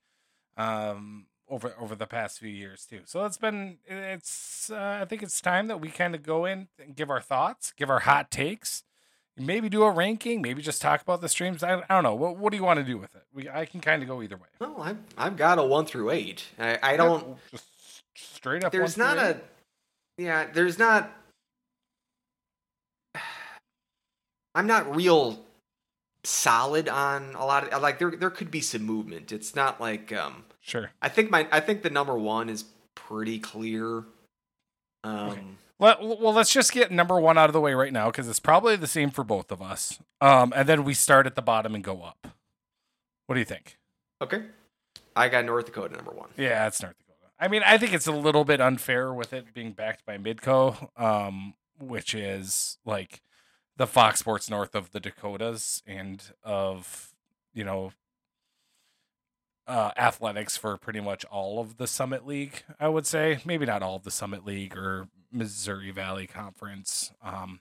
um over over the past few years too. So it's been it's uh, i think it's time that we kind of go in and give our thoughts give our hot takes maybe do a ranking maybe just talk about the streams i, I don't know what, what do you want to do with it we i can kind of go either way No, I've I've got a one through eight. I, I don't. just straight up. There's not a. eight? Yeah, there's not. I'm not real solid on a lot of like there there could be some movement. It's not like um sure. I think my I think the number one is pretty clear. Um Okay. Well, well, let's just get number one out of the way right now because it's probably the same for both of us. Um, and then we start at the bottom and go up. What do you think? okay. I got North Dakota number one. Yeah, it's North Dakota. I mean, I think it's a little bit unfair with it being backed by Midco, um, which is like the Fox Sports North of the Dakotas and of you know uh, athletics for pretty much all of the Summit League. I would say maybe not all of the Summit League or Missouri Valley Conference. Um,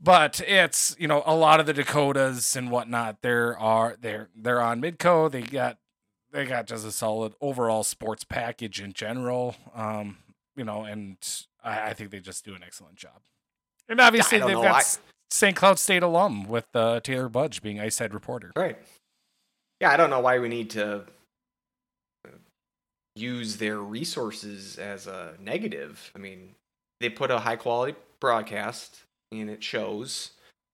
but it's you know a lot of the Dakotas and whatnot. There are they're they're on Midco. They got they got just a solid overall sports package in general. Um, you know, and I, I think they just do an excellent job. And obviously they've know. got I- St. Cloud State alum with uh, Taylor Budge being ice head reporter. Right. Yeah, I don't know why we need to uh, use their resources as a negative. I mean, they put a high quality broadcast and it shows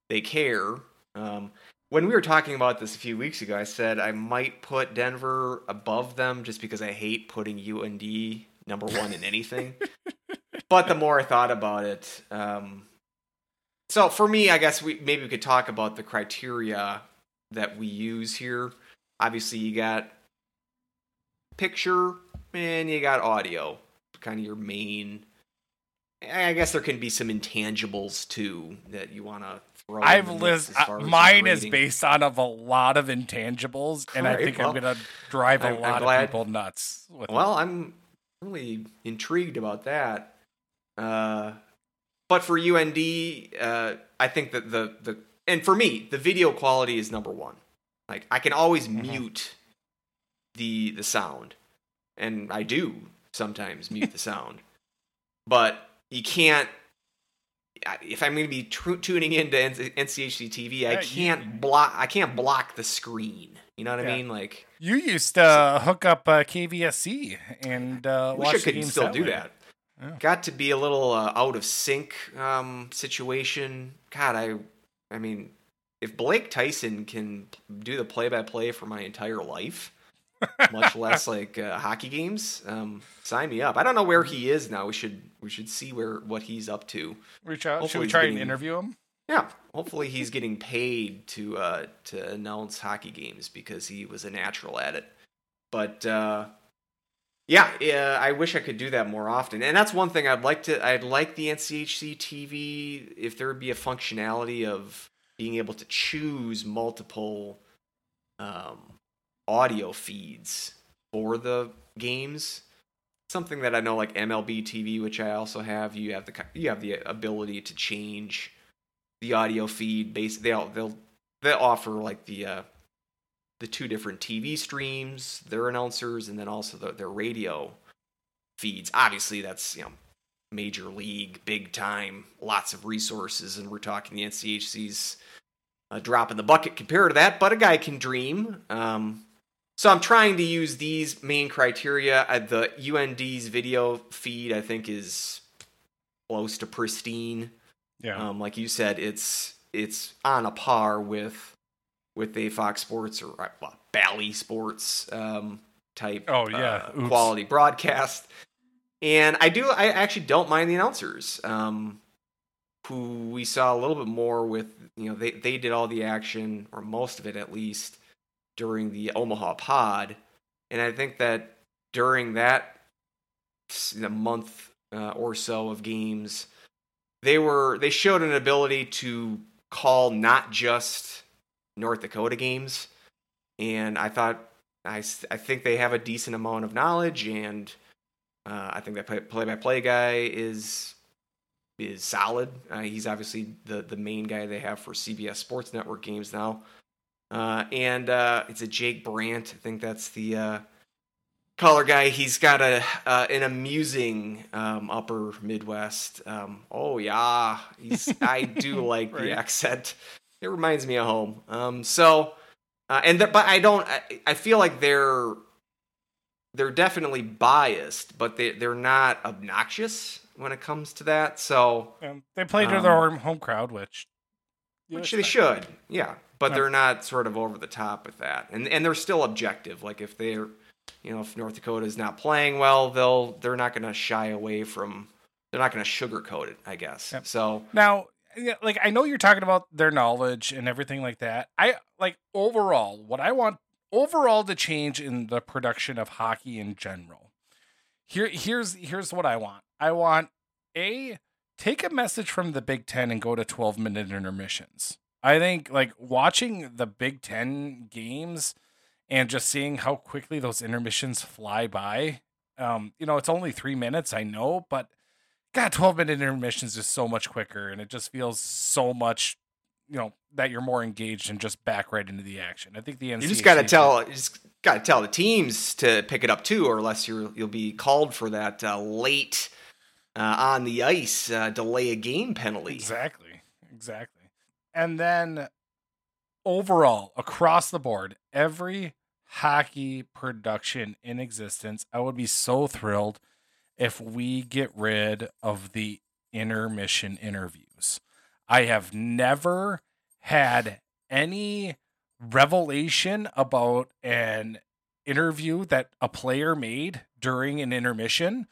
they care. Um, when we were talking about this a few weeks ago, I said I might put Denver above them just because I hate putting UND number one in anything. but the more I thought about it, um, so for me, I guess we maybe we could talk about the criteria that we use here. Obviously, you got picture and you got audio, kind of your main. I guess there can be some intangibles too that you want to throw. I've list as mine is based on of a lot of intangibles, and I think well, I'm gonna drive a I'm- I'm lot glad- of people nuts. It. Well, I'm really intrigued about that. Uh, but for UND, uh, I think that the the and for me, the video quality is number one. Like I can always Mhm. mute the the sound, and I do sometimes mute the sound, but you can't. If I'm going to be tuning into NCHC TV, Yeah, I can't block. I can't block the screen. You know what I mean? Like you used to hook up uh, KVSC and uh, wish watch I the could games still do way. that. Yeah. Got to be a little uh, out of sync um, situation. God, I, I mean, if Blake Tyson can do the play-by-play for my entire life, much less like uh, hockey games, um, sign me up. I don't know where he is now. We should we should see where what he's up to. Reach out. Should Hopefully we he's try and interview him? Yeah, hopefully he's getting paid to uh, to announce hockey games because he was a natural at it. But uh, yeah, yeah, I wish I could do that more often. And that's one thing I'd like to. I'd like the NCHC TV if there would be a functionality of being able to choose multiple um, audio feeds for the games. Something that I know, like MLB TV, which I also have, you have the you have the ability to change the audio feed base they'll they'll they'll offer like the uh the two different TV streams, their announcers, and then also the, their radio feeds. Obviously, that's you know major league, big time, lots of resources, and we're talking the NCHC's a drop in the bucket compared to that. But a guy can dream. Um, so I'm trying to use these main criteria. Uh, the UND's video feed, I think, is close to pristine. Yeah. Um, like you said, it's it's on a par with with a Fox Sports or uh, well, Bally Sports um, type. Oh, yeah. uh, quality broadcast. And I do, I actually don't mind the announcers, um, who we saw a little bit more with. You know, they they did all the action or most of it at least during the Omaha Pod, and I think that during that month uh, or so of games they were they showed an ability to call not just North Dakota games, and I thought I I think they have a decent amount of knowledge, and uh, I think that play by play guy is is solid. Uh, he's obviously the the main guy they have for CBS Sports Network games now, uh, and uh, it's a Jake Brandt. I think that's the uh, color guy. He's got a uh, an amusing um, upper Midwest. Um, oh yeah, he's. I do like Right. the accent. It reminds me of home. Um, so, uh, and the, but I don't. I, I feel like they're they're definitely biased, but they they're not obnoxious when it comes to that. So, And they play to um, their home crowd, which which they should, yeah. But Yeah. they're not sort of over the top with that, and and they're still objective. Like if they're, you know, if North Dakota is not playing well, they'll they're not going to shy away from. They're not going to sugarcoat it, I guess. Yep. So Now, like I know you're talking about their knowledge and everything like that. I like overall what I want overall the change in the production of hockey in general. Here here's here's what I want. I want a take a message from the Big 10 and go to 12 minute intermissions. I think like watching the Big 10 games and just seeing how quickly those intermissions fly by. Um, you know, it's only 3 minutes, I know, but God, 12 minute intermissions is so much quicker and it just feels so much, you know, that you're more engaged and just back right into the action. I think the NCAA you just got to tell, you just got to tell the teams to pick it up too, or else you're you'll be called for that uh, late uh, on the ice uh, delay a game penalty. Exactly. Exactly. And then overall, across the board, every hockey production in existence, I would be so thrilled if we get rid of the intermission interviews. I have never had any revelation about an interview that a player made during an intermission.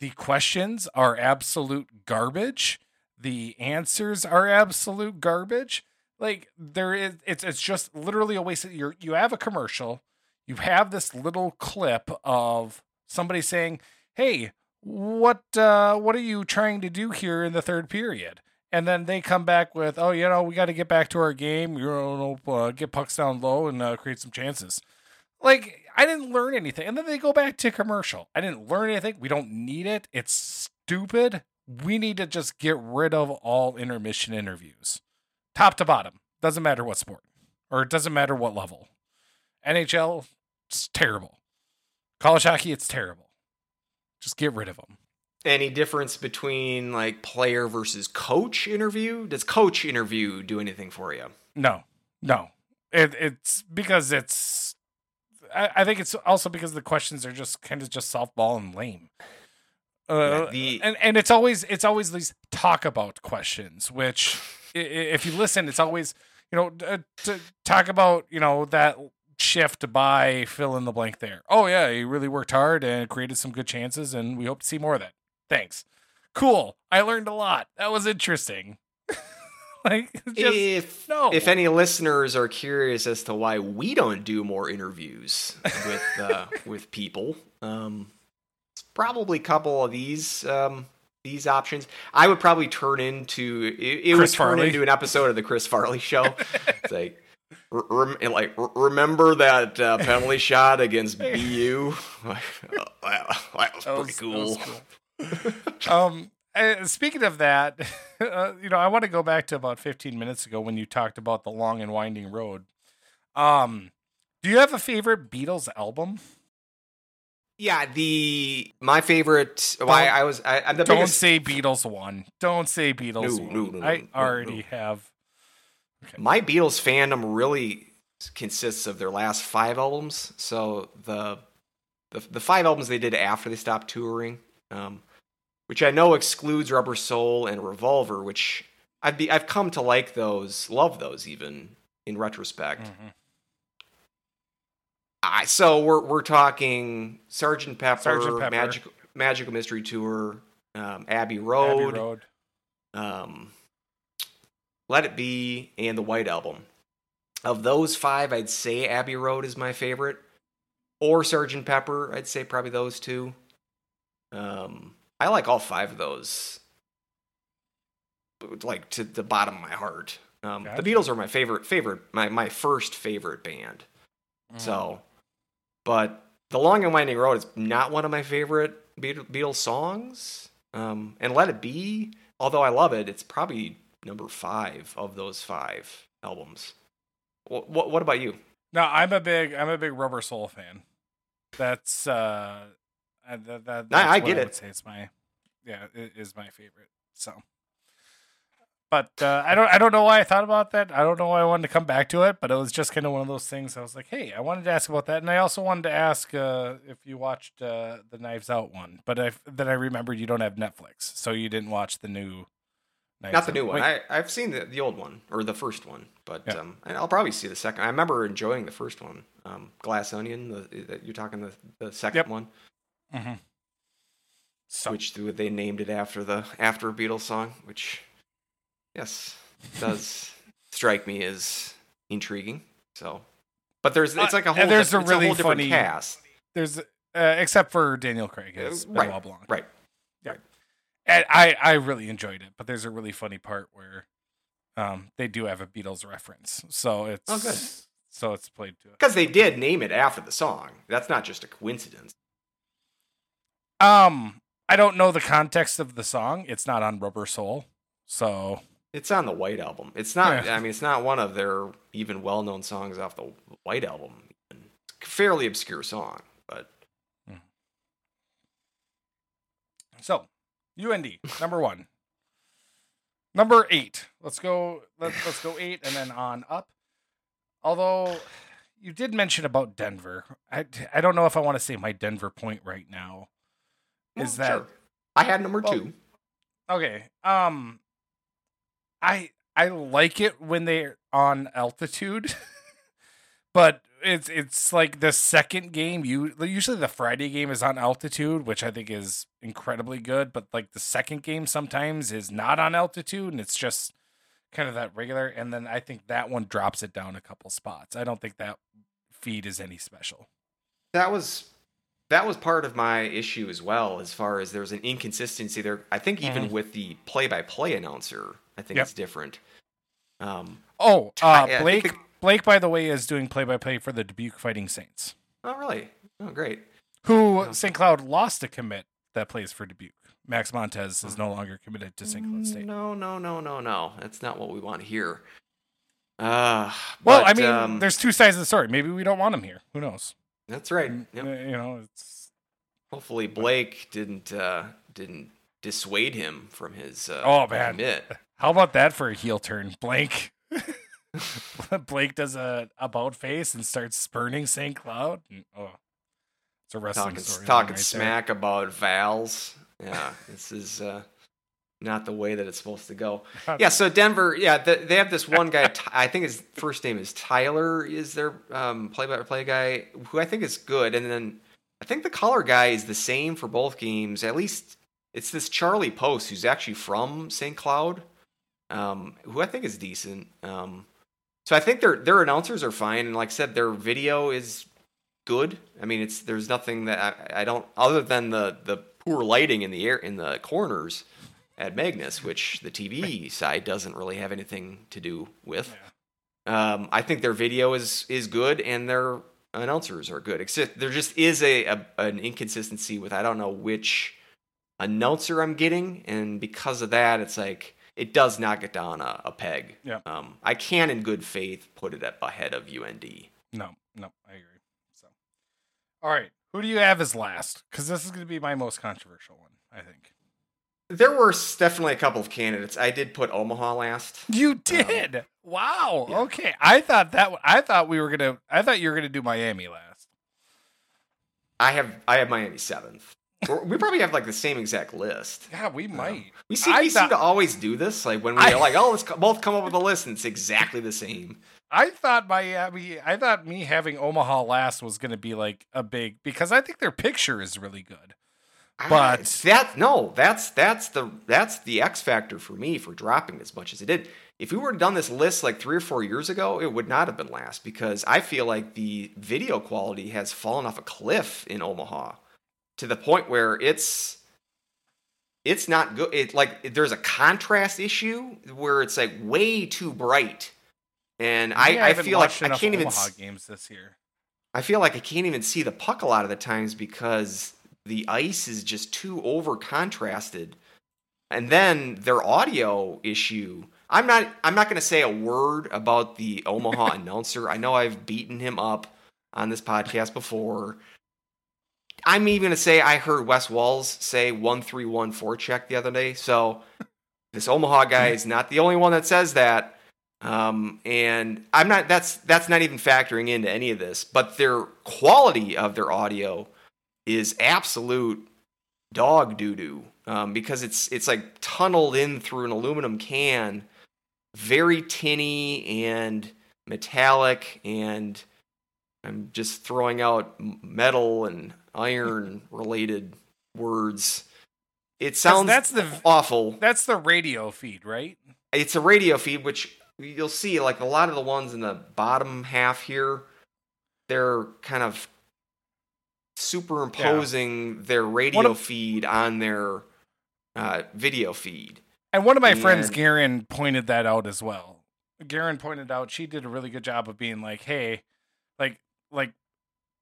The questions are absolute garbage. The answers are absolute garbage. Like there is it's it's just literally a waste of you you have a commercial, you have this little clip of somebody saying, "Hey, what uh what are you trying to do here in the third period?" And then they come back with, "Oh, you know, we got to get back to our game. You know, uh, get pucks down low and uh, create some chances." Like I didn't learn anything, and then they go back to commercial. I didn't learn anything. We don't need it. It's stupid. We need to just get rid of all intermission interviews, top to bottom. Doesn't matter what sport, or it doesn't matter what level. NHL, it's terrible. College hockey, it's terrible. Just get rid of them. Any difference between like player versus coach interview? Does coach interview do anything for you? No, no. It, it's because it's. I, I think it's also because the questions are just kind of just softball and lame. Uh, Yeah, the- and and it's always it's always these talk about questions, which if you listen, it's always you know uh, to talk about you know that shift by fill in the blank there. Oh yeah, he really worked hard and created some good chances, and we hope to see more of that. Thanks. Cool. I learned a lot. That was interesting. like just if no. if any listeners are curious as to why we don't do more interviews with uh, with people, um, it's probably a couple of these um, these options. I would probably turn into it, it would turn Farley. into an episode of the Chris Farley show. it's like. Rem, like remember that uh, penalty shot against BU? Like, oh, that, that was pretty was- that was cool. um, uh, speaking of that, uh, you know, I want to go back to about 15 minutes ago when you talked about the long and winding road. Um, do you have a favorite Beatles album? Yeah, the my favorite. Why I was I, I'm the Don't biggest say Beatles one. Don't say Beatles No, one. no, no, I already have. My Beatles fandom really consists of their last five albums. So the the, the five albums they did after they stopped touring, um, which I know excludes Rubber Soul and Revolver, which I've be I've come to like those, love those even in retrospect. Mhm. I, so we're we're talking Sergeant Pepper, Sgt. Pepper. Magical Magical Mystery Tour, um, Abbey Abbey Road, Road. um, Let It Be, and the White Album. Of those five, I'd say Abbey Road is my favorite, or Sergeant Pepper. I'd say probably those two. Um, I like all five of those, like to the bottom of my heart. Um, Gotcha. The Beatles are my favorite, favorite, my my first favorite band. Mm. So, but the Long and Winding Road is not one of my favorite Beatles songs. Um, and Let It Be, although I love it, it's probably number five of those five albums. What what, what about you? No, I'm a big I'm a big Rubber Soul fan. That's uh, uh, that, that, I what get I it. would say it's my yeah, it is my favorite. So, but uh, I don't I don't know why I thought about that. I don't know why I wanted to come back to it, but it was just kind of one of those things. I was like, hey, I wanted to ask about that, and I also wanted to ask uh, if you watched uh, the Knives Out one. But I then I remembered you don't have Netflix, so you didn't watch the new. Knives Not the Out. new one. Wait, I, I've seen the, the old one or the first one, but Yeah. um, I'll probably see the second. I remember enjoying the first one, um, Glass Onion. The, the, you're talking the the second Yep. one, mhm. So which they named it after the after a Beatles song, which yes does strike me as intriguing. So, but there's it's Uh, like a whole there's a really different funny- cast. there's uh, except for Daniel Craig as Uh, Benoit right, Blanc. Right. And I I really enjoyed it, but there's a really funny part where um they do have a Beatles reference, so it's Oh, good. So it's played to it. Because they did name it after the song. That's not just a coincidence. Um, I don't know the context of the song. It's not on Rubber Soul, so It's on the White Album. It's not. Yeah. I mean, it's not one of their even well-known songs off the White Album. It's a fairly obscure song, but so UND number one, number eight. Let's go. Let, let's go eight and then on up. Although you did mention about Denver, I I don't know if I want to say my Denver point right now. Is that sure. I had number Well, two. Okay. Um I I like it when they're on altitude. but it's it's like the second game you usually the Friday game is on altitude, which I think is incredibly good, but like the second game sometimes is not on altitude and it's just kind of that regular and then I think that one drops it down a couple spots. I don't think that feed is any special. That was that was part of my issue as well as far as there's an inconsistency there. I think even Mm-hmm. with the play-by-play announcer, I think Yep. it's different. Um, Oh, uh, I Blake the- Blake by the way is doing play by play for the Dubuque Fighting Saints. oh really? Oh great. Who. St. Cloud lost a commit that plays for Dubuque. Max Montez is no longer committed to St. Cloud State. No, no, no, no, no. That's not what we want to hear. Uh, Well, but, I mean, um, there's two sides of the story. Maybe we don't want him here. Who knows? That's right. Yep. You know, it's Hopefully Blake didn't uh, didn't dissuade him from his uh, Oh, man. commit. how about that for a heel turn? Blake Blake does a about face and starts spurning St. Cloud. And, oh, it's a wrestling talking story. talking smack about Val's. Yeah, this is uh, not the way that it's supposed to go. Yeah, so Denver, yeah, th they have this one guy. I think his first name is Tyler. Is their um, play-by-play guy who I think is good, and then I think the color guy is the same for both games. At least it's this Charlie Post who's actually from St. Cloud, um, who I think is decent. Um, so I think their their announcers are fine, and like I said, their video is good. I mean, it's there's nothing that I, I don't other than the the poor lighting in the air in the corners at Magness, which the TV side doesn't really have anything to do with. Um, I think their video is is good and their announcers are good. Except there just is a, a an inconsistency with I don't know which announcer I'm getting, and because of that, it's like it does not get down a, a peg. Yeah. Um, I can, in good faith, put it up ahead of UND. No, no, I agree. So, all right, who do you have as last? Because this is going to be my most controversial one, I think. There were definitely a couple of candidates. I did put Omaha last. You um, did. wow. yeah. Okay. I thought that. I thought we were gonna. I thought you were gonna do Miami last. I have I have Miami seventh. We're- probably have like the same exact list. Yeah, we um, might. We see I we seem to always do this, like when we're like, oh, let's both come up with a list, and it's exactly the same. I thought Miami. I thought me having Omaha last was gonna be like a big because I think their picture is really good. But- I- that no, that's that's the that's the X factor for me for dropping as much as it did. If we were to done this list like three or four years ago, it would not have been last because I feel like the video quality has fallen off a cliff in Omaha to the point where it's it's not good. It like there's a contrast issue where it's like way too bright, and I, I haven't feel like I can't even Omaha s- games this year. I feel like I can't even see the puck a lot of the times because the ice is just too over contrasted. And then their audio issue. I'm not I'm not going to say a word about the Omaha announcer. I know I've beaten him up on this podcast before. I'm even going to say I heard Wes Walls say 1314 check the other day. So this Omaha guy is not the only one that says that. Um, and I'm not that's that's not even factoring into any of this, but their quality of their audio is absolute dog doo doo. Um, because it's it's like tunneled in through an aluminum can, very tinny and metallic, and I'm just throwing out metal and iron related words. It sounds that's the awful that's the radio feed, right? it's a radio feed which you'll see like a lot of the ones in the bottom half here they're kind of superimposing their radio of- feed on their uh, video feed And one of my friends, And- Garen, pointed that out as well. Garen pointed out she did a really good job of being like, "Hey, like, like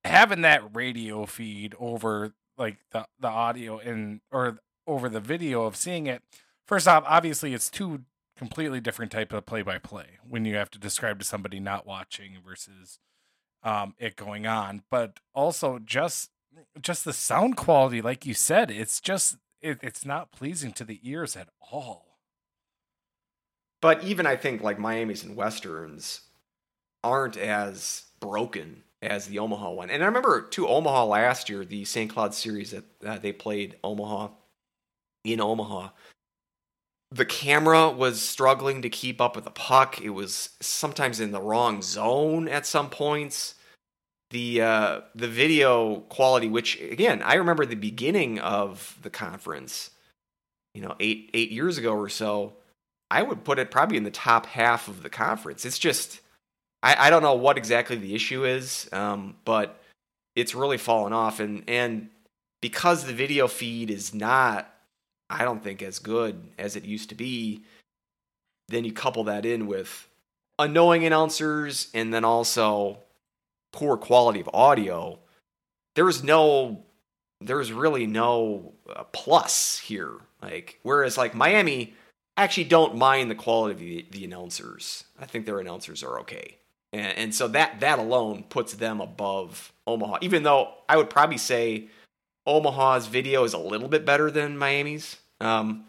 having that radio feed over like the the audio and or over the video of seeing it. First off, obviously, it's two completely different type of play by play when you have to describe to somebody not watching versus um, it going on. But also just just the sound quality, like you said, it's just it, it's not pleasing to the ears at all. but even i think like miami's and westerns aren't as broken as the omaha one and i remember too omaha last year the st cloud series that uh, they played omaha in omaha the camera was struggling to keep up with the puck. It was sometimes in the wrong zone at some points. The uh, the video quality, which again I remember the beginning of the conference, you know, eight eight years ago or so, I would put it probably in the top half of the conference. It's just I, I don't know what exactly the issue is, um, but it's really fallen off, and and because the video feed is not I don't think as good as it used to be. Then you couple that in with annoying announcers and then also poor quality of audio. There's no, there's really no uh, plus here. Like, whereas like Miami, I actually don't mind the quality of the, the announcers. I think their announcers are okay. And, and so that, that alone puts them above Omaha, even though I would probably say Omaha's video is a little bit better than Miami's. Um,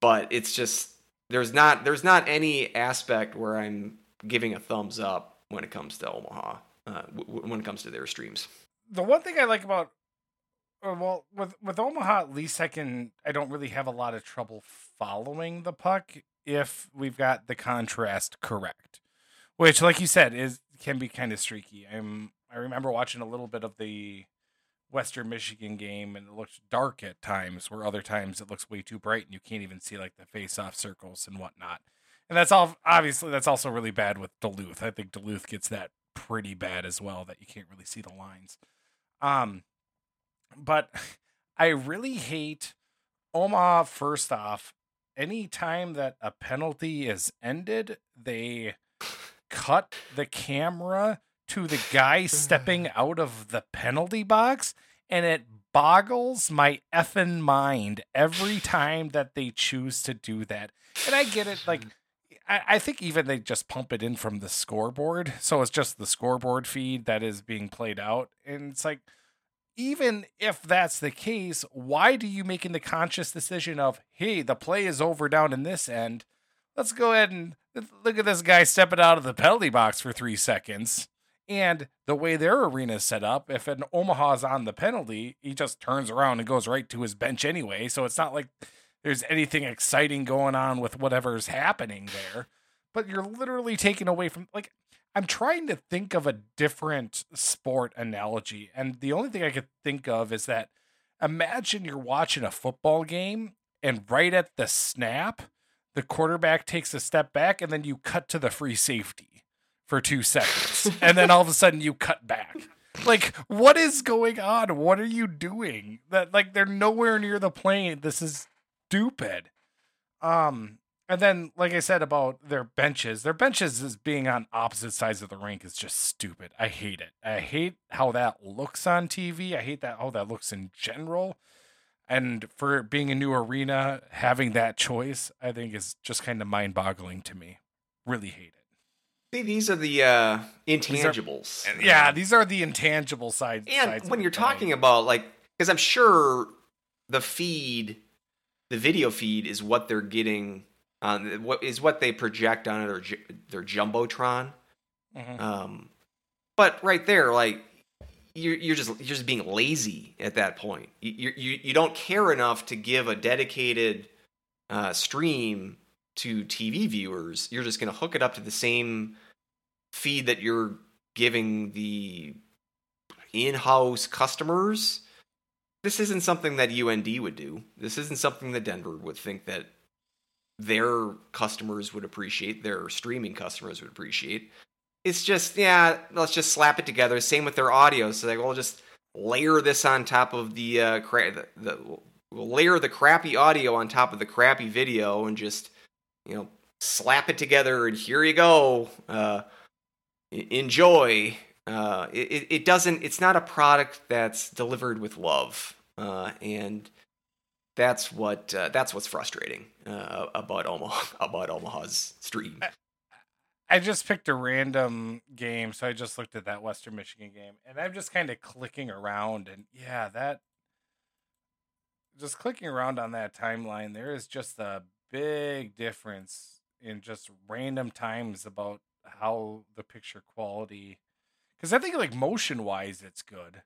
but it's just there's not there's not any aspect where I'm giving a thumbs up when it comes to Omaha uh, w- when it comes to their streams. The one thing I like about uh, well with with Omaha at least I can I don't really have a lot of trouble following the puck if we've got the contrast correct. Which like you said is can be kind of streaky. I'm I remember watching a little bit of the Western Michigan game and it looks dark at times, where other times it looks way too bright and you can't even see like the face off circles and whatnot. And that's all obviously that's also really bad with Duluth. I think Duluth gets that pretty bad as well that you can't really see the lines. Um but I really hate Omaha first off, anytime that a penalty is ended, they cut the camera to the guy stepping out of the penalty box, and it boggles my effing mind every time that they choose to do that. And I get it, like I, I think even they just pump it in from the scoreboard, so it's just the scoreboard feed that is being played out, and it's like. Even if that's the case, why do you making the conscious decision of, hey, the play is over down in this end? Let's go ahead and look at this guy stepping out of the penalty box for three seconds and the way their arena is set up, if an Omaha's on the penalty, he just turns around and goes right to his bench anyway. So it's not like there's anything exciting going on with whatever's happening there. But you're literally taking away from like I'm trying to think of a different sport analogy, and the only thing I could think of is that imagine you're watching a football game, and right at the snap, the quarterback takes a step back, and then you cut to the free safety for two seconds, and then all of a sudden you cut back. Like, what is going on? What are you doing? That like they're nowhere near the plane. This is stupid. Um, and then like I said about their benches, their benches is being on opposite sides of the rink is just stupid. I hate it. I hate how that looks on TV. I hate that how that looks in general. And for being a new arena, having that choice, I think is just kind of mind boggling to me. Really hate it. See, these are the uh, intangibles. These are, yeah, these are the intangible sides. And sides when you're talking about like, because I'm sure the feed, the video feed, is what they're getting on what is what they project on their their jumbotron. Mm-hmm. Um, but right there, like you're you're just you're just being lazy at that point. You you you don't care enough to give a dedicated uh, stream to TV viewers. You're just going to hook it up to the same feed that you're giving the in-house customers this isn't something that UND would do. This isn't something that Denver would think that their customers would appreciate, their streaming customers would appreciate. It's just, yeah, let's just slap it together. Same with their audio. So like, we'll just layer this on top of the, uh, cra- the, the we'll layer the crappy audio on top of the crappy video and just, you know, slap it together and here you go. Uh, enjoy. Uh, it, it doesn't. It's not a product that's delivered with love, uh, and that's what uh, that's what's frustrating uh, about Omaha about Omaha's stream. I, I just picked a random game, so I just looked at that Western Michigan game, and I'm just kind of clicking around, and yeah, that just clicking around on that timeline, there is just a big difference in just random times about how the picture quality because I think like motion wise it's good,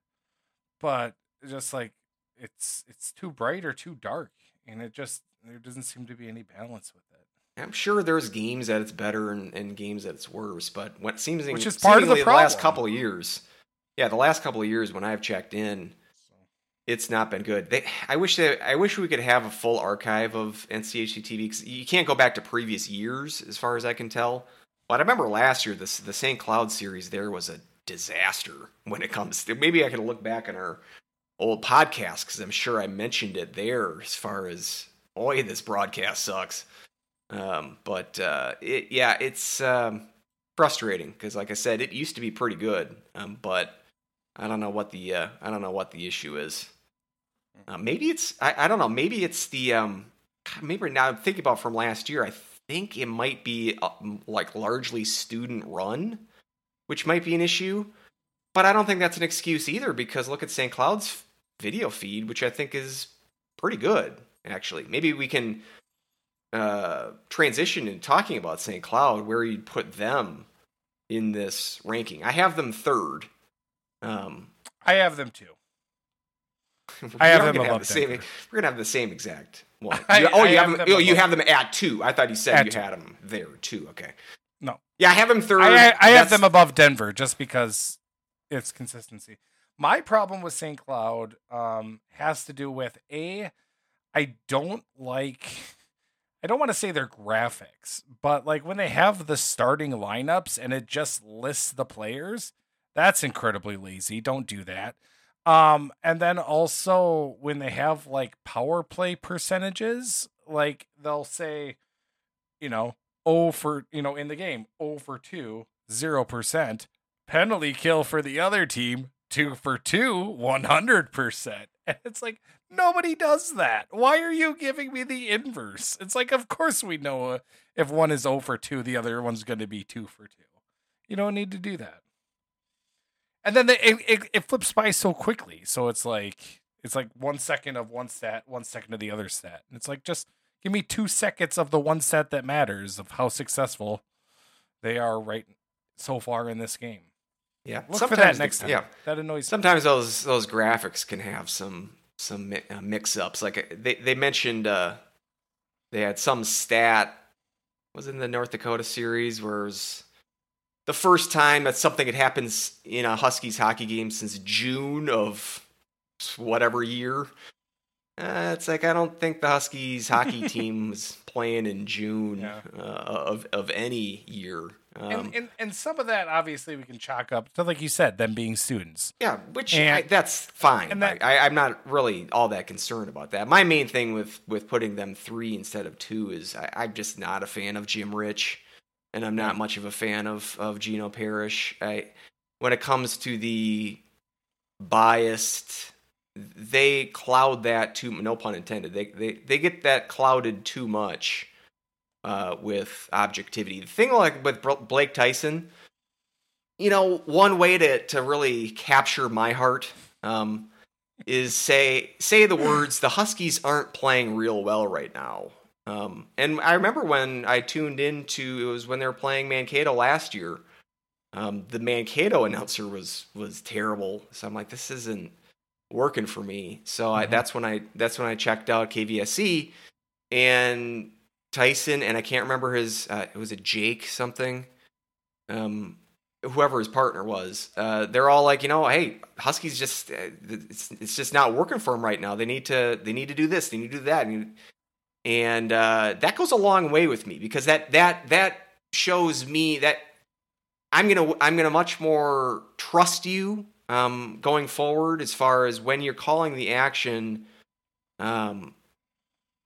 but just like it's it's too bright or too dark. and it just there doesn't seem to be any balance with it. I'm sure there's games that it's better and, and games that it's worse, but what seems Which is part of the seemingly last couple of years, yeah, the last couple of years when I've checked in, it's not been good. They, I wish they, I wish we could have a full archive of NCHC TV because you can't go back to previous years as far as I can tell. But I remember last year this the St. Cloud series there was a disaster when it comes to maybe I can look back on our old podcast because I'm sure I mentioned it there as far as boy this broadcast sucks. Um, but uh, it, yeah, it's um, frustrating because like I said, it used to be pretty good, um, but I don't know what the uh, I don't know what the issue is. Uh, maybe it's I, I don't know. Maybe it's the um maybe now I'm thinking about from last year. I think it might be uh, like largely student run, which might be an issue. But I don't think that's an excuse either because look at St. Cloud's video feed, which I think is pretty good actually. Maybe we can uh, transition in talking about St. Cloud where you'd put them in this ranking. I have them third. Um, I have them too. I have them above the same. Denver. We're gonna have the same exact one. I- You- oh, I you have have them. them oh, you have them at two. I thought you said At you two. had them there too. Okay. Yeah, I have them third. I, I, I have them above Denver just because it's consistency. My problem with St. Cloud um, has to do with a. I don't like. I don't want to say their graphics, but like when they have the starting lineups and it just lists the players, that's incredibly lazy. Don't do that. Um, and then also when they have like power play percentages, like they'll say, you know, oh for you know in the game, oh for two, zero percent penalty kill for the other team, two for two, one hundred percent. And it's like nobody does that. Why are you giving me the inverse? It's like of course we know uh, if one is oh for two, the other one's going to be two for two. You don't need to do that. And then they, it, it it flips by so quickly, so it's like it's like one second of one stat, one second of the other stat. And it's like just give me two seconds of the one set that matters of how successful they are right so far in this game. Yeah. Look for that sometimes next time. Yeah. That annoys me. Sometimes those those graphics can have some some uh, mix-ups. Like uh, they they mentioned uh, they had some stat was in the North Dakota series where it was the first time that something had happened in a Huskies hockey game since June of whatever year. Uh, it's like I don't think the Huskies hockey team was playing in June Yeah. uh, of of any year. Um, and, and and some of that obviously we can chalk up to like you said, them being students. Yeah, which And- I, that's fine. and that- I, I'm not really all that concerned about that. My main thing with with putting them three instead of two is I, I'm just not a fan of Jim Rich, and I'm not much of a fan of of Gino Parrish. I when it comes to the biased, they cloud that too. No pun intended. They they they get that clouded too much uh, with objectivity. The thing like with Blake Tyson, you know, one way to to really capture my heart um, is say say the words the Huskies aren't playing real well right now. Um, and I remember when I tuned into it was when they were playing Mankato last year. Um, the Mankato announcer was was terrible, so I'm like, this isn't working for me. So I, Mhm. that's when I that's when I checked out KVSC and Tyson and I can't remember his uh, it was a Jake something, um, whoever his partner was. Uh, they're all like, you know, hey, Huskies just uh, it's it's just not working for them right now. They need to they need to do this, they need to do that, and, and uh, that goes a long way with me because that that that shows me that I'm gonna I'm gonna much more trust you um, going forward as far as when you're calling the action. Um,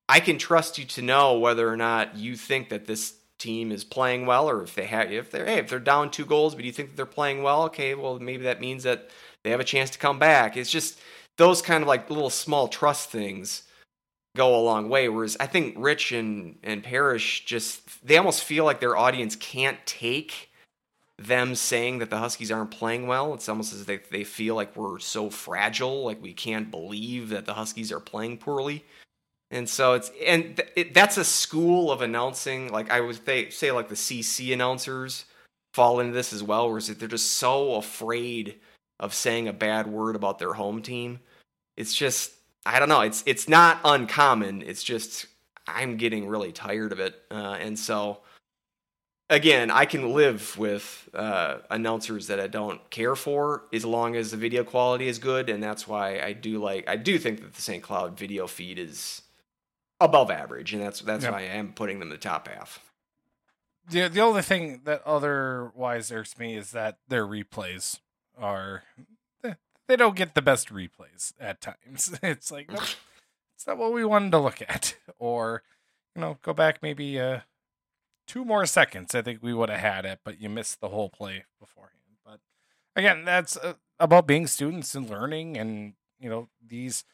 I can trust you to know whether or not you think that this team is playing well, or if they have if they're hey, if they're down two goals, but you think that they're playing well. Okay, well maybe that means that they have a chance to come back. It's just those kind of like little small trust things go a long way. Whereas I think Rich and and Parrish just they almost feel like their audience can't take them saying that the Huskies aren't playing well. It's almost as if they, they feel like we're so fragile, like we can't believe that the Huskies are playing poorly. And so it's and th- it, that's a school of announcing. Like I would say, say like the CC announcers fall into this as well, where they're just so afraid of saying a bad word about their home team. It's just I don't know. It's it's not uncommon. It's just I'm getting really tired of it, uh, and so again, I can live with uh, announcers that I don't care for as long as the video quality is good, and that's why I do like I do think that the St. Cloud video feed is above average, and that's that's Yep. why I am putting them in the top half. The the only thing that otherwise irks me is that their replays are eh, they don't get the best replays at times. It's like nope, it's not what we wanted to look at, or you know, go back maybe uh two more seconds. I think we would have had it, but you missed the whole play beforehand. But again, that's uh, about being students and learning, and you know these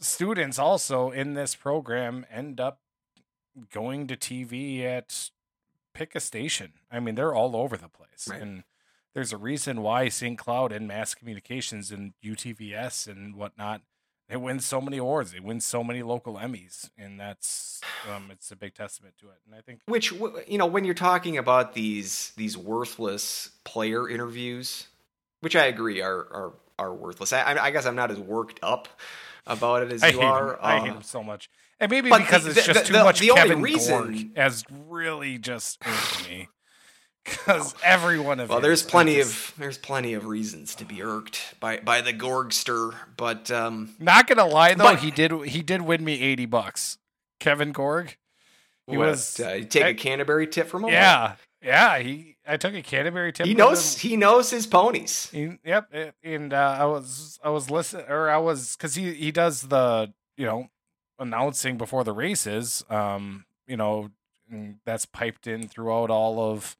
students also in this program end up going to TV at pick a station. I mean, they're all over the place. Right. And there's a reason why St. Cloud and Mass Communications and UTVS and whatnot, they win so many awards. They win so many local Emmys. And that's, um, it's a big testament to it. And I think, Which you know, when you're talking about these these worthless player interviews, which I agree are are are worthless. I, I guess I'm not as worked up about it as I you are. I uh, hate him so much. And maybe because the- it's just the- too much the only Kevin reason- Gorg has really just me. Because every one of Well, there's plenty just- of there's plenty of reasons to be irked by by the Gorgster, but um, Not gonna lie though, But- he did he did win me eighty bucks. Kevin Gorg. He what, was uh, take I- a Canterbury tip from him. Yeah, yeah. He I took a Canterbury tip. he knows him. he knows his ponies. He- yep, eh, and uh, I was I was listening, or I was because he he does the you know announcing before the races. Um, you know and that's piped in throughout all of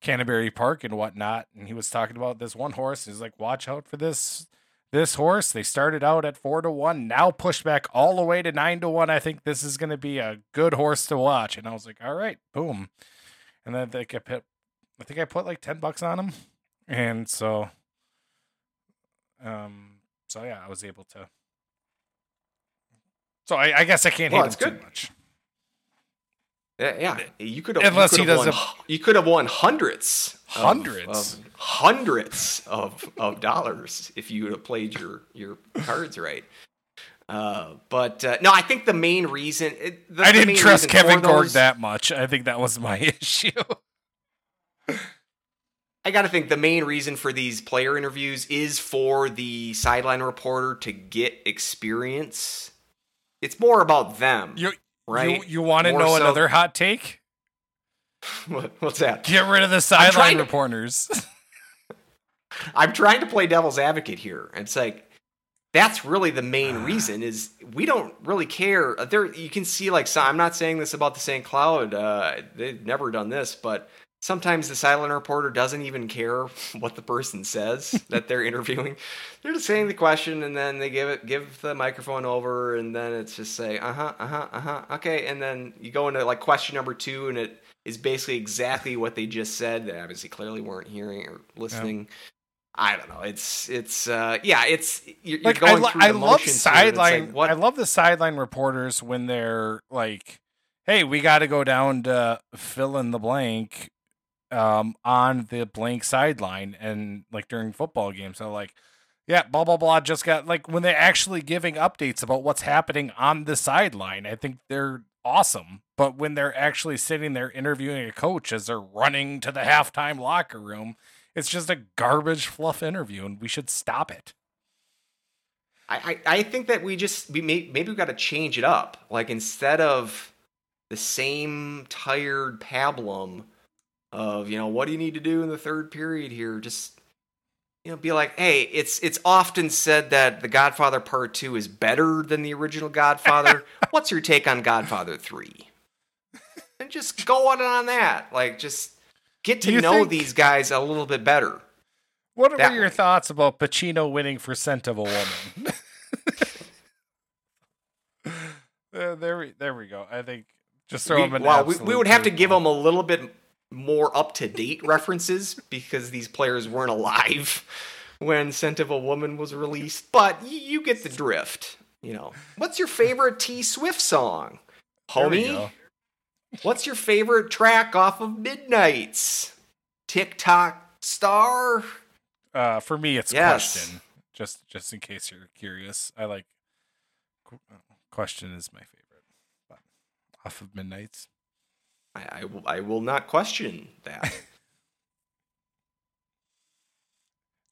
Canterbury Park and whatnot. And he was talking about this one horse. He's like, watch out for this this horse. They started out at four to one, now pushed back all the way to nine to one. I think this is going to be a good horse to watch. And I was like, all right, boom. And then think I put, I think I put like ten bucks on him, and so, um, so yeah, I was able to. So I, I guess I can't Well, hate him too much. Yeah, yeah. You could have Unless you he have won, doesn't- you could have won hundreds, of- Hundreds? of, hundreds of of dollars if you would have played your your cards right. Uh, but uh, no, I think the main reason it, the, I didn't trust Kevin Gorg that much. I think that was my issue. I got to think the main reason for these player interviews is for the sideline reporter to get experience. It's more about them, You right? You, you want to know so- another hot take? What- What's that? Get rid of the sideline reporters. I'm trying to play devil's advocate here. It's like that's really the main reason is we don't really care. There you can see like so, I'm not saying this about the St. Cloud. Uh, they've never done this, but sometimes the silent reporter doesn't even care what the person says that they're interviewing. They're just saying the question and then they give it give the microphone over and then it's just say uh-huh, uh-huh, uh-huh. Okay, and then you go into like question number 2 and it is basically exactly what they just said. They obviously clearly weren't hearing or listening. I don't know. It's it's uh yeah, it's you're, you're like I, going lo- through I love motions here, and it's like, sideline. what I love the sideline reporters when they're like, "Hey, we got to go down to fill in the blank." Um, on the blank sideline and like during football games, so like, yeah, blah blah blah. Just got like when they're actually giving updates about what's happening on the sideline. I think they're awesome. But when they're actually sitting there interviewing a coach as they're running to the halftime locker room, it's just a garbage fluff interview, and we should stop it. I, I I think that we just we may, maybe we got to change it up. Like instead of the same tired pablum of you know what do you need to do in the third period here, just you know be like, hey, it's it's often said that the Godfather Part Two is better than the original Godfather. What's your take on Godfather Three? And just go on on that. Like just get to know think- these guys a little bit better. What That were your way. thoughts about Pacino winning for Scent of a Woman? there, uh, there, we, there we go. I think just throw we, him an well, we, we would have to give him a little bit more up to date references because these players weren't alive when Scent of a Woman was released. But y- you get the drift. You know, what's your favorite T Swift song, homie? What's your favorite track off of Midnight's TikTok star? Uh, for me, it's Yes. question. Just, just in case you're curious, I like question is my favorite. But off of Midnight's. I, I, will, I will not question that.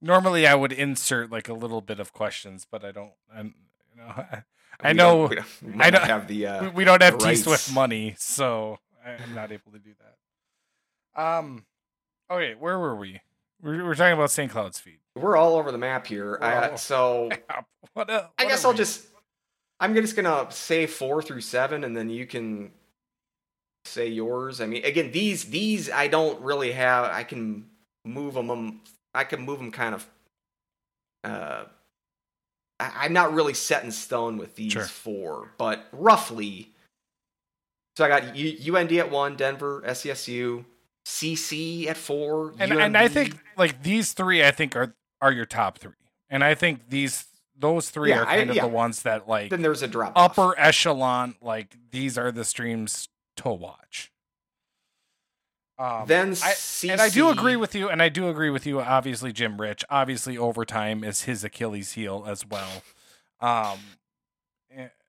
Normally, I would insert like a little bit of questions, but I don't. I'm, you know, I We know don't- we don't- we I don't- have the. Uh, we, don't have T Swift money, so I- I'm not able to do that. Um. Okay, where were we? We're talking about St. Cloud's feet. we're all over the map here. We're I, all- so What? Uh, I guess I'll we? just. I'm just gonna say four through seven, and then you can say yours. I mean, again, these these I don't really have. I can move them. I can move them kind of. Uh, I, I'm not really set in stone with these Sure. four, but roughly. So I got U, UND at one, Denver, SCSU, CC at four, and and I think like these three, I think are are your top three, and I think these those three Yeah, are I- kind of yeah. the ones that like then there's a drop. upper echelon. Like these are the streams to watch. Um, Then I, and I do agree with you, and I do agree with you. Obviously, Jim Rich. Obviously, overtime is his Achilles heel as well. Um,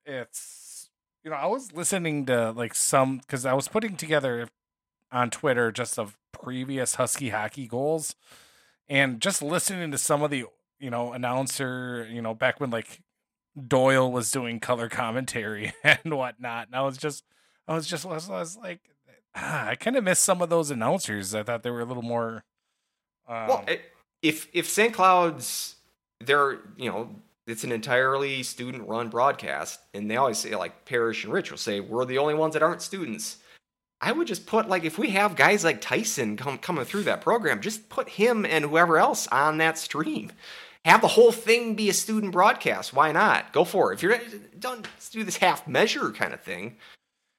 it's you know I was listening to like some because I was putting together on Twitter just of previous Husky hockey goals, and just listening to some of the you know announcer you know back when like Doyle was doing color commentary and whatnot, and I was just I was just I was, I was like ah, I kind of missed some of those announcers. I thought they were a little more. Um, Well, if if St. Cloud's, they're you know it's an entirely student run broadcast, and they always say like Parrish and Rich will say we're the only ones that aren't students. I would just put like if we have guys like Tyson come coming through that program, just put him and whoever else on that stream. Have the whole thing be a student broadcast. Why not? Go for it. If you're don't do this half measure kind of thing,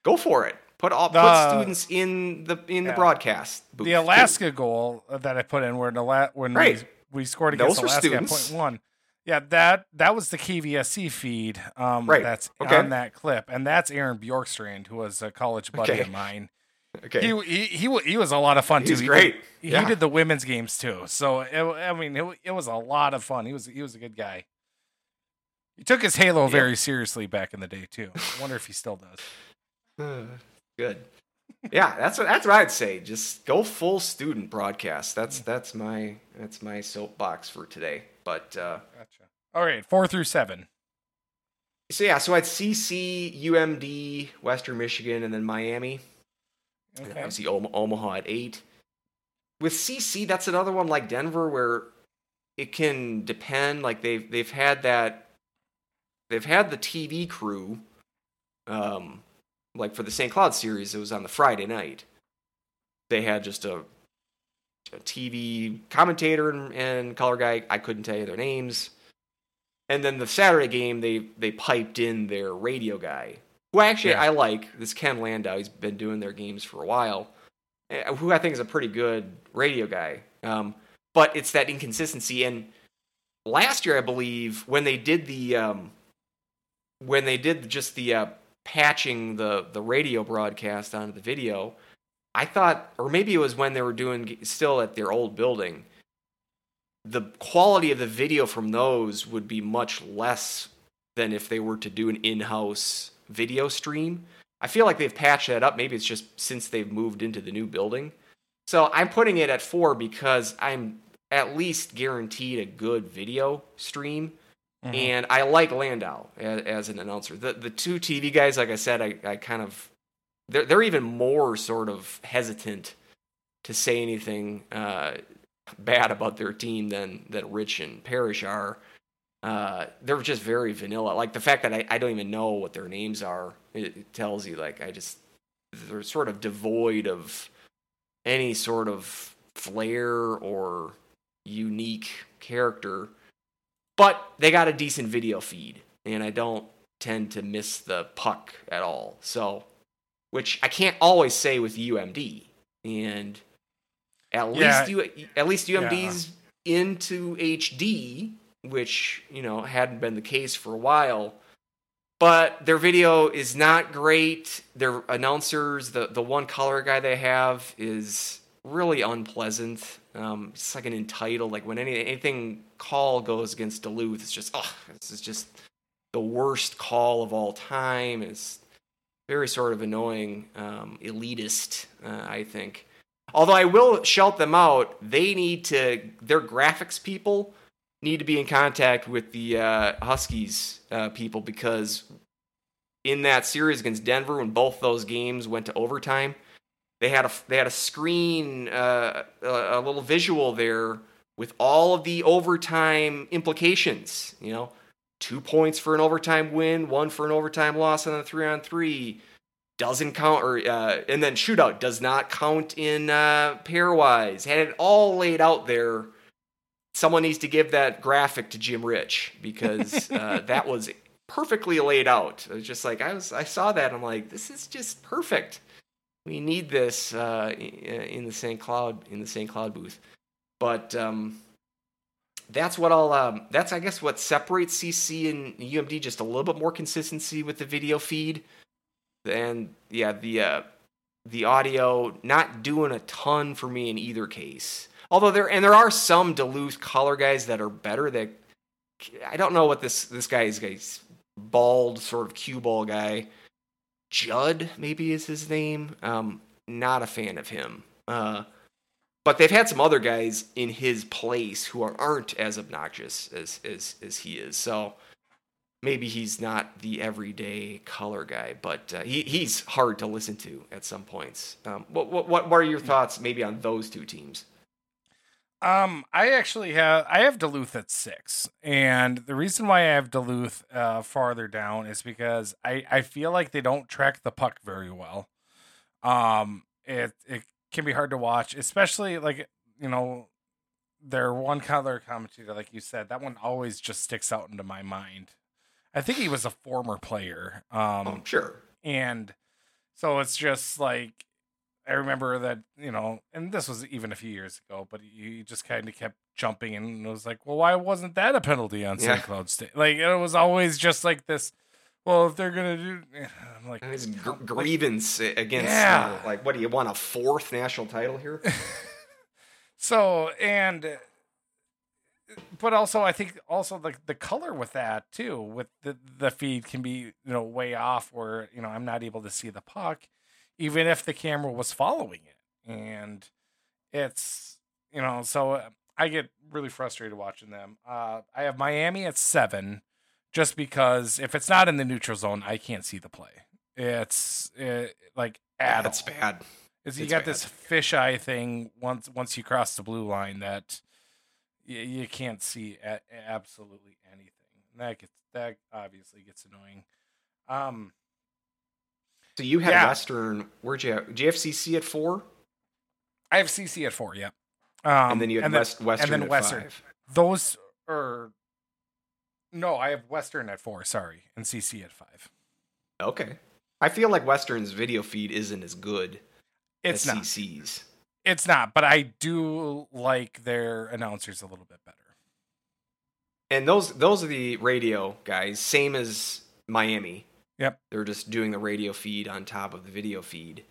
go for it. Put all The- put students in the in Yeah. the broadcast. booth, the too. Alaska goal that I put in where Ala- when Right. we, we scored against Those Alaska at point one. Yeah, that that was the KVSC feed. Um, Right. That's Okay. on that clip, and that's Aaron Bjorkstrand, who was a college buddy Okay. of mine. Okay. He, he he he was a lot of fun He too. was He great. did- He, Yeah. did the women's games too. So it, I mean, it, it was a lot of fun. He was he was a good guy. He took his Halo Yeah. very seriously back in the day too. I wonder if he still does. Good. Yeah, that's what that's what I'd say. Just go full student broadcast. That's that's my that's my soapbox for today. But uh, Gotcha. All right, four through seven. so yeah, so at CC, UMD, Western Michigan, and then Miami. Okay. Obviously Om- Omaha at eight. With CC, that's another one like Denver where it can depend. Like they've they've had that they've had the TV crew. Um, like for the St. Cloud series, it was on the Friday night. They had just a, a TV commentator and, and color guy. I couldn't tell you their names. And then the Saturday game, they they piped in their radio guy, who actually Yeah. I like. This Ken Landau. He's been doing their games for a while. eh, Who I think is a pretty good radio guy. Um, but it's that inconsistency. And last year, I believe, when they did the um, when they did just the uh, patching the the radio broadcast onto the video, I thought, or maybe it was when they were doing still at their old building. The quality of the video from those would be much less than if they were to do an in-house video stream. I feel like they've patched that up. Maybe it's just since they've moved into the new building. So I'm putting it at four because I'm at least guaranteed a good video stream. Mhm. And I like Landau as, as an announcer. The the two TV guys, like I said, I, I kind of they're they're even more sort of hesitant to say anything uh, bad about their team than than Rich and Parrish are. Uh, they're just very vanilla. Like the fact that I, I don't even know what their names are, it, it tells you like I just they're sort of devoid of any sort of flair or unique character but they got a decent video feed and i don't tend to miss the puck at all. So which i can't always say with umd and at Yeah. least you at least umd's into hd which you know hadn't been the case for a while. But their video is not great. Their announcers the the one color guy they have is really unpleasant um, it's like an entitled like when any anything call goes against Duluth, it's just oh, this is just the worst call of all time. It's very sort of annoying, um, elitist, uh, I think. Although I will shout them out, they need to, their graphics people need to be in contact with the uh, Huskies uh, people because in that series against Denver, when both those games went to overtime, they had a they had a screen, uh, a, a little visual there with all of the overtime implications. You know, two points for an overtime win, one for an overtime loss on the three on three. Doesn't count, or uh, and then shootout does not count in uh, pairwise. Had it all laid out there. Someone needs to give that graphic to Jim Rich because uh, that was perfectly laid out. It was just like I was, I saw that. I'm like, this is just perfect. We need this uh, in the St. Cloud in the St. Cloud booth. But um, that's what I'll. Um, that's I guess what separates CC and UMD just a little bit more consistency with the video feed, and yeah, the uh, the audio not doing a ton for me in either case. Although there and there are some Duluth color guys that are better. That I don't know what this this guy's guy's bald sort of cue ball guy. Judd maybe is his name. Um, not a fan of him. Uh, but they've had some other guys in his place who are, aren't as obnoxious as, as as he is. So maybe he's not the everyday color guy, but uh, he he's hard to listen to at some points. Um, what what what are your thoughts maybe on those two teams? Um, I actually have I have Duluth at six, and the reason why I have Duluth uh, farther down is because I I feel like they don't track the puck very well. Um, it it can be hard to watch, especially like you know their one color commentator, like you said, that one always just sticks out into my mind. I think he was a former player. Um, oh, sure. And so it's just like I remember that you know, and this was even a few years ago, but he just kind of kept jumping and it was like, "Well, why wasn't that a penalty on St. Cloud State?" Like it was always just like this. Well, if they're gonna do, I'm like his gr- grievance against, yeah. Uh, like, what do you want a fourth national title here? so and, but also I think also the the color with that too, with the the feed can be you know way off where you know I'm not able to see the puck even if the camera was following it. And it's, you know, so uh, I get really frustrated watching them. Uh, I have Miami at seven, just because if it's not in the neutral zone, I can't see the play. It's it, like at That's all. bad. Is you got bad. this fisheye thing once once you cross the blue line that you, you can't see a, absolutely anything. And that gets that obviously gets annoying. Um, so you had yeah. Western. Where'd you have GFCC at four? I have CC at four. Yeah. Um, and then you had West, then, Western and then Western. Five. Those are no, I have Western at four. Sorry, and CC at five. Okay. I feel like Western's video feed isn't as good it's as not. CC's. It's not, but I do like their announcers a little bit better. And those those are the radio guys, same as Miami. Yep. They're just doing the radio feed on top of the video feed.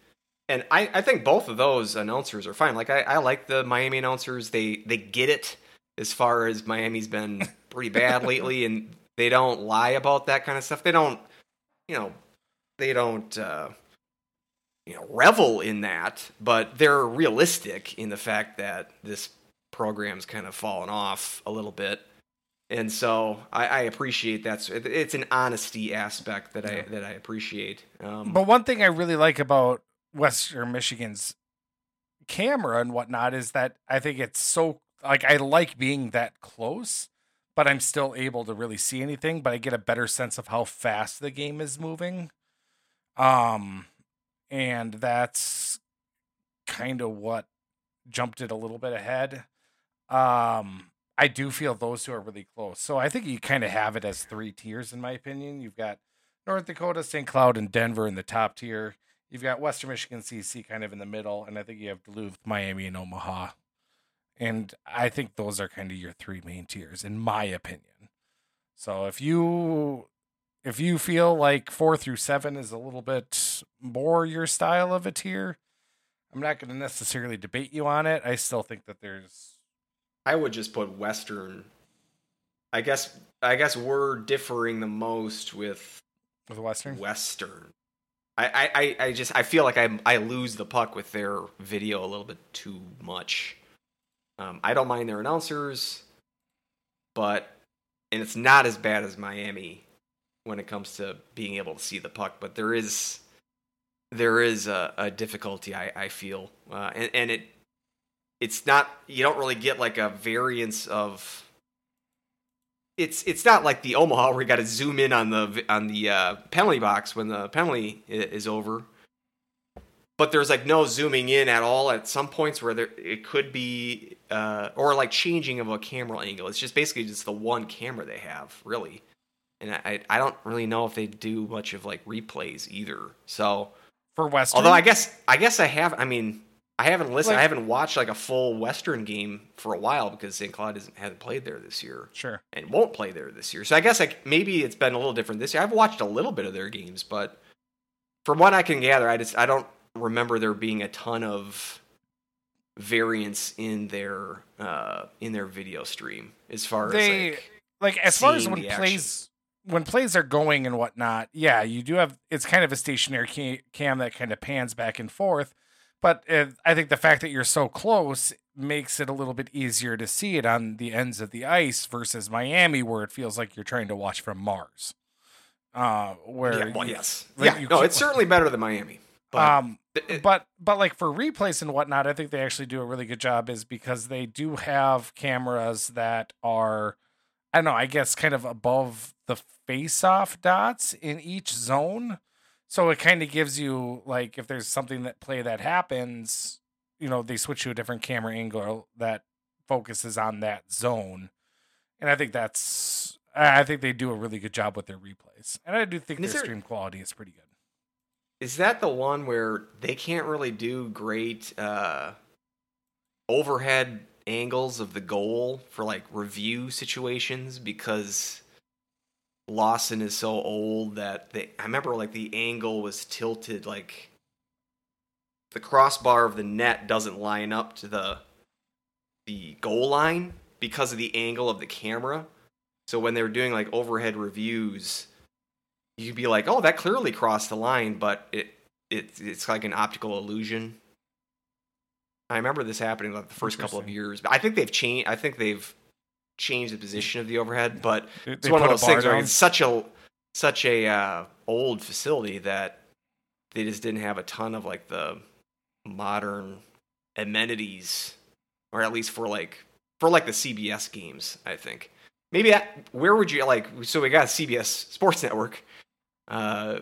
And I, I think both of those announcers are fine. Like I, I like the Miami announcers. They they get it as far as Miami's been pretty bad lately and they don't lie about that kind of stuff. They don't you know, they don't uh you know revel in that, but they're realistic in the fact that this program's kind of fallen off a little bit and so I, I, appreciate that. It's an honesty aspect that I that I appreciate. Um, but one thing I really like about Western Michigan's camera and whatnot is that I think it's so like I like being that close, but I'm still able to really see anything. But I get a better sense of how fast the game is moving. Um, and that's kind of what jumped it a little bit ahead. Um, I do feel those two are really close. So I think you kind of have it as three tiers, in my opinion. You've got North Dakota, St. Cloud, and Denver in the top tier. You've got Western Michigan, CC kind of in the middle, and I think you have Duluth, Miami, and Omaha. And I think those are kind of your three main tiers, in my opinion. So if you if you feel like four through seven is a little bit more your style of a tier, I'm not going to necessarily debate you on it. I still think that there's I would just put Western I guess I guess we're differing the most with with Western. Western. I, I, I- just I feel like I I lose the puck with their video a little bit too much. Um, I don't mind their announcers, but and it's not as bad as Miami when it comes to being able to see the puck. But there is there is a, a difficulty I, I feel, uh, and and it it's not you don't really get like a variance of it's it's not like the Omaha where you got to zoom in on the on the uh, penalty box when the penalty is over. But there's like no zooming in at all at some points where there it could be uh, or like changing of a camera angle. It's just basically just the one camera they have really, and I I don't really know if they do much of like replays either. So For Western. although I guess I guess I have I mean I haven't listened Like- I haven't watched like a full Western game for a while because St. Cloud isn't, hasn't played there this year Sure. and won't play there this year. So I guess like maybe it's been a little different this year. I've watched a little bit of their games, but from what I can gather, I just I don't remember there being a ton of variance in their uh in their video stream as far They- as like like as far as when the plays when plays are going and whatnot yeah you do have it's kind of a stationary cam that kind of pans back and forth but uh, i think the fact that you're so close makes it a little bit easier to see it on the ends of the ice versus miami where it feels like you're trying to watch from mars uh where yeah, well, yes. yeah, you no, keep- it's certainly better than Miami. But um it- but but like for replays and whatnot, I think they actually do a really good job is because they do have cameras that are I don't know, I guess kind of above the face off dots in each zone. So it kind of gives you like if there's something that play that happens, you know, they switch to a different camera angle that focuses on that zone. And I think that's I think they do a really good job with their replays. And I do think their there- stream quality is pretty good. Is that the one where they can't really do great uh, overhead angles of the goal for like review situations because Lawson is so old that they I remember like the angle was tilted like the crossbar of the net doesn't line up to the the goal line because of the angle of the camera. So when they were doing like overhead reviews, you'd be like, "Oh, that clearly crossed the line," but it it it's like an optical illusion. I remember this happening like the first couple of years. But I think they've changed. I think they've changed the position of the overhead, but They- it's they one of those things where it's such a such a uh, old facility that they just didn't have a ton of like the modern amenities, or at least for like for like the CBS games. I think maybe that where would you like? So we got CBS Sports Network. Uh,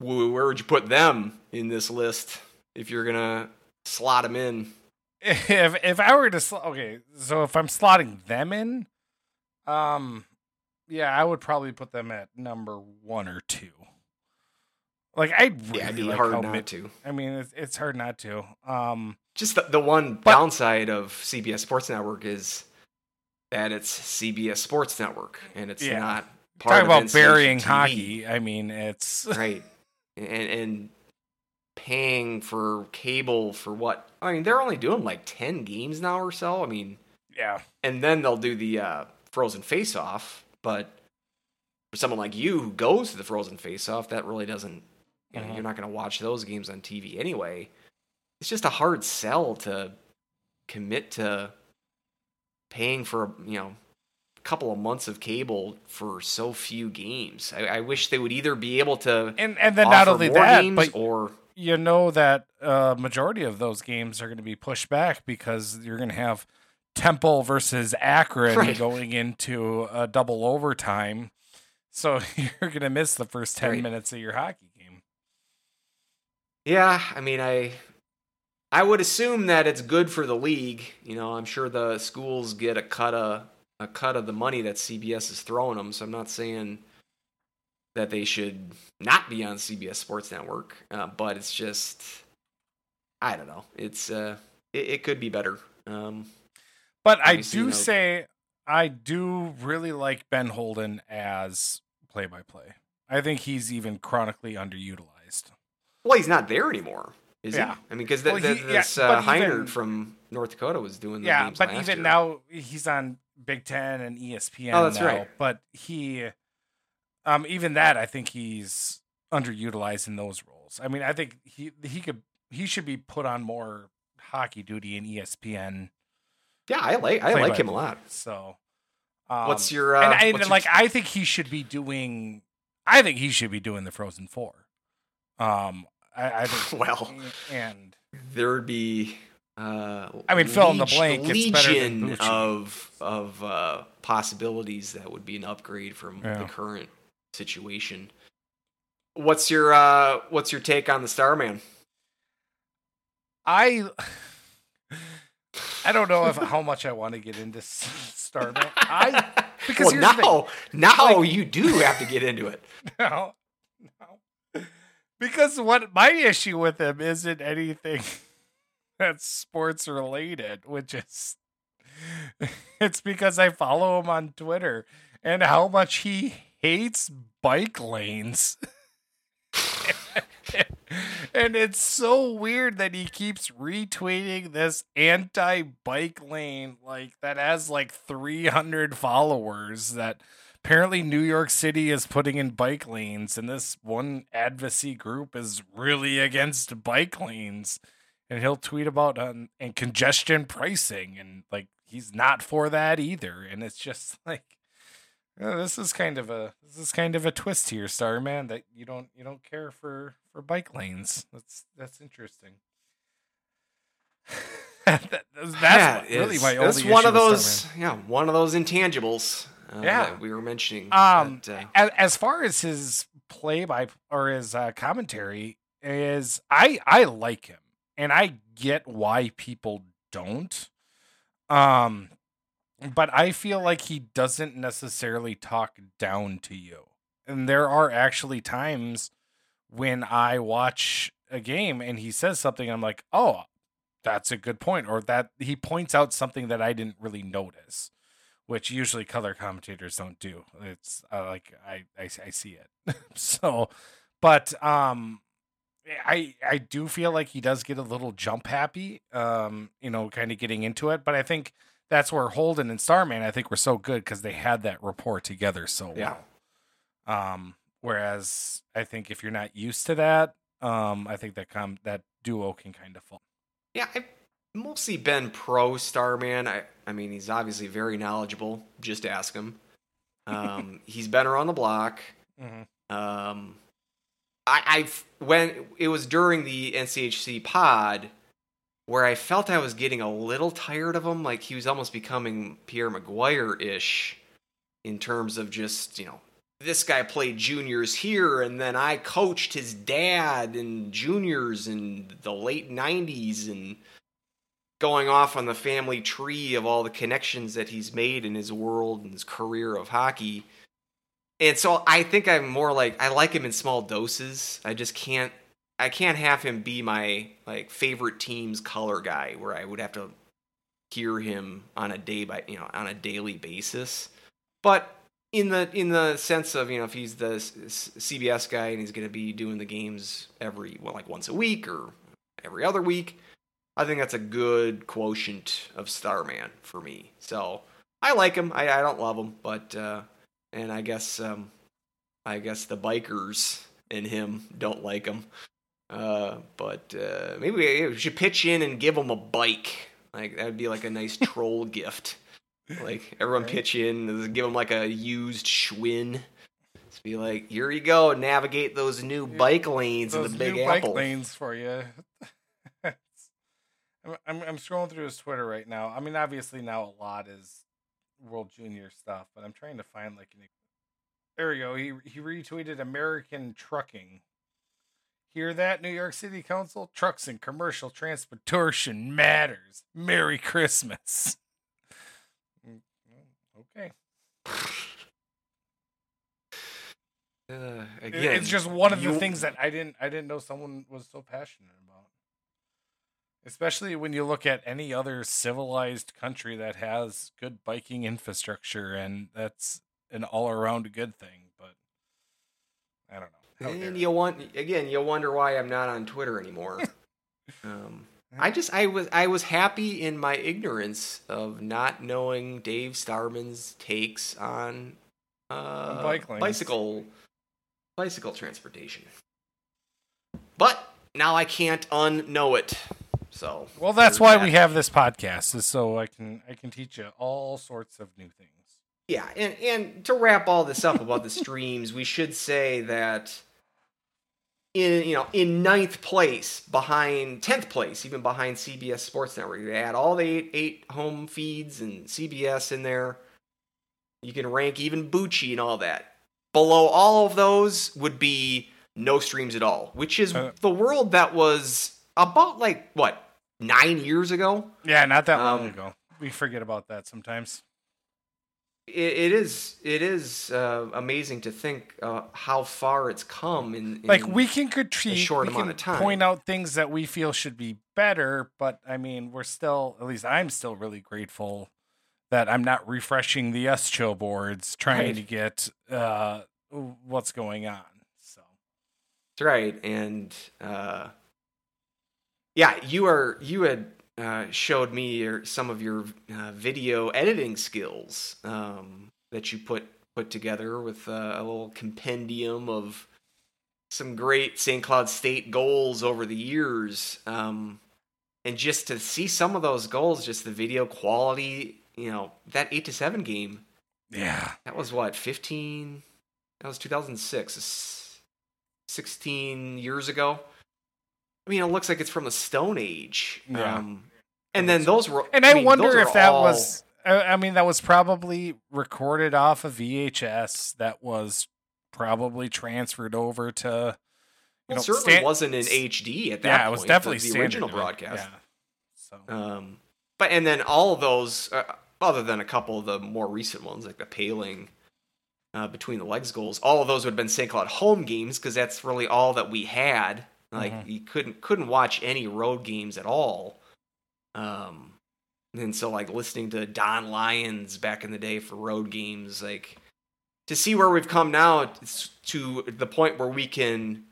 where would you put them in this list if you're gonna slot them in? If if I were to sl- okay, so if I'm slotting them in, um, yeah, I would probably put them at number one or two. Like I really Yeah, it'd be like hard not mid- to. I mean, it's, it's hard not to. Um, Just the, the one But- downside of CBS Sports Network is that it's CBS Sports Network and it's Yeah. not part talk of about burying TV. hockey. I mean, it's right? And and paying for cable for what? I mean, they're only doing like ten games now or so. I mean, yeah, and then they'll do the uh, Frozen Face Off. But for someone like you who goes to the Frozen Face Off, that really doesn't. You know, Mhm. You're not going to watch those games on TV anyway. It's just a hard sell to commit to paying for you know a couple of months of cable for so few games. I, I wish they would either be able to and and then not only that, games but or you know that uh majority of those games are going to be pushed back because you're going to have Temple versus Akron Right. going into a double overtime. So you're going to miss the first 10 Right. minutes of your hockey game. Yeah, I mean, I I would assume that it's good for the league. You know, I'm sure the schools get a cut of a cut of the money that CBS is throwing them. So I'm not saying that they should not be on CBS Sports Network, uh, but it's just I don't know. It's uh, it, it could be better. Um, But I do you know- say I do really like Ben Holden as play by play. I think he's even chronically underutilized. well, he's not there anymore, is Yeah. he? I mean, because Well, yeah, this but uh, even- from North Dakota was doing the yeah, games but even year. now he's on Big Ten and ESPN. Oh, that's now, right. But he, um, even that, I think he's underutilized in those roles. I mean, I think he he could he should be put on more hockey duty in ESPN. Yeah, I like I like him a lot. So, um, What's your uh, and, I, your- like I think he should be doing. I think he should be doing the Frozen Four. Um, I, I think Well. and there would be uh I mean, fill in the blank, it's than legion of of uh possibilities that would be an upgrade from Yeah. the current situation what's your uh what's your take on the starman I I don't know if how much I want to get into Starman. I because well here's the thing. now now Like- you do have to get into it no, no. Because what my issue with him isn't anything that's sports related, which is it's because I follow him on Twitter and how much he hates bike lanes. and it's so weird that he keeps retweeting this anti-bike lane like that has like 300 followers that apparently New York City is putting in bike lanes and this one advocacy group is really against bike lanes and he'll tweet about um, and congestion pricing and like he's not for that either and it's just like uh, this is kind of a this is kind of a twist here, Starman, that you don't you don't care for for bike lanes. That's that's interesting. that, that's Yeah, really my only that's one of those yeah one of those intangibles uh, Yeah. that we were mentioning Um, uh, as, as far as his play by or his uh, commentary is, I I like him, and I get why people don't. Um, but I feel like he doesn't necessarily talk down to you, and there are actually times when I watch a game and he says something, I'm like, oh, that's a good point, or that he points out something that I didn't really notice which usually color commentators don't do. It's uh, like I, I I see it. so, but um, I I do feel like he does get a little jump happy. Um, you know, kind of getting into it. But I think that's where Holden and Starman I think were so good because they had that rapport together so yeah well. Um, whereas I think if you're not used to that, um, I think that com that duo can kind of fall. Yeah, I've mostly been pro Starman. I, I mean, he's obviously very knowledgeable. Just ask him. Um, he's been around the block. Mhm. Um, I, I've when it was during the NCHC pod where I felt I was getting a little tired of him. Like he was almost becoming Pierre McGuire ish in terms of just you know this guy played juniors here and then I coached his dad in juniors in the late 90s and going off on the family tree of all the connections that he's made in his world and his career of hockey. And so I think I'm more like I like him in small doses. I just can't I can't have him be my like favorite team's color guy where I would have to hear him on a day by you know on a daily basis. But in the in the sense of you know if he's the CBS guy and he's going to be doing the games every well like once a week or every other week, I think that's a good quotient of Starman for me. So I like him. I, I don't love him, but uh, and I guess um, I guess the bikers and him don't like him. Uh, but uh, maybe we should pitch in and give them a bike. Like that would be like a nice troll gift. Like everyone Right. pitch in, give them like a used Schwinn. Just be like, here you go, navigate those new Yeah, bike lanes in the Big new Apple. bike lanes for you. I'm, I'm I'm scrolling through his Twitter right now. I mean, obviously now a lot is World Junior stuff, but I'm trying to find like an. There we go. He he retweeted American trucking. Hear that, New York City Council? Trucks and commercial transportation matters. Merry Christmas. Mm, mm, Okay. Uh, again, it's just one of the things that I didn't I didn't know someone was so passionate about. Especially when you look at any other civilized country that has good biking infrastructure and that's an all around good thing, but I don't know. And you want again, you'll wonder why I'm not on Twitter anymore. um, I just I was I was happy in my ignorance of not knowing Dave Starman's takes on uh, Bike lanes. bicycle bicycle transportation. But now I can't unknow it. So Well, that's why that. we have this podcast, is so I can I can teach you all sorts of new things. Yeah, and and to wrap all this up about the streams, we should say that in you know in ninth place behind tenth place, even behind CBS Sports Network, they add all the eight, eight home feeds and CBS in there. You can rank even Bucci and all that. Below all of those would be no streams at all, which is Uh, the world that was about like what nine years ago. Yeah, not that long Um, ago. We forget about that sometimes. It, it is it is uh, amazing to think uh, how far it's come in, in Like we can critique, short we amount can of time. point out things that we feel should be better, but I mean, we're still, at least I'm still really grateful that I'm not refreshing the USCHO boards trying Right. to get uh, what's going on. So That's right, and uh, yeah, you are you had uh, showed me your, some of your uh, video editing skills um, that you put put together with uh, a little compendium of some great St. Cloud State goals over the years, um, and just to see some of those goals, just the video quality, you know, that eight to seven game. yeah, That was what, 15? That was 2006. 16 years ago. I mean, it looks like it's from the Stone Age. Yeah. Um, and then those were. and I, mean, wonder if that all- was. I I mean, that was probably recorded off of VHS. That was probably transferred over to. You Well, know, certainly Stan- wasn't in HD at that yeah, point. it was definitely the, the original broadcast. Yeah. So Um, but and then all of those, uh, other than a couple of the more recent ones, like the paling uh, between the legs goals, all of those would have been St. Cloud home games because that's really all that we had. Like Mhm. you couldn't couldn't watch any road games at all. Um, and so like listening to Don Lyons back in the day for road games, like to see where we've come now to the point where we can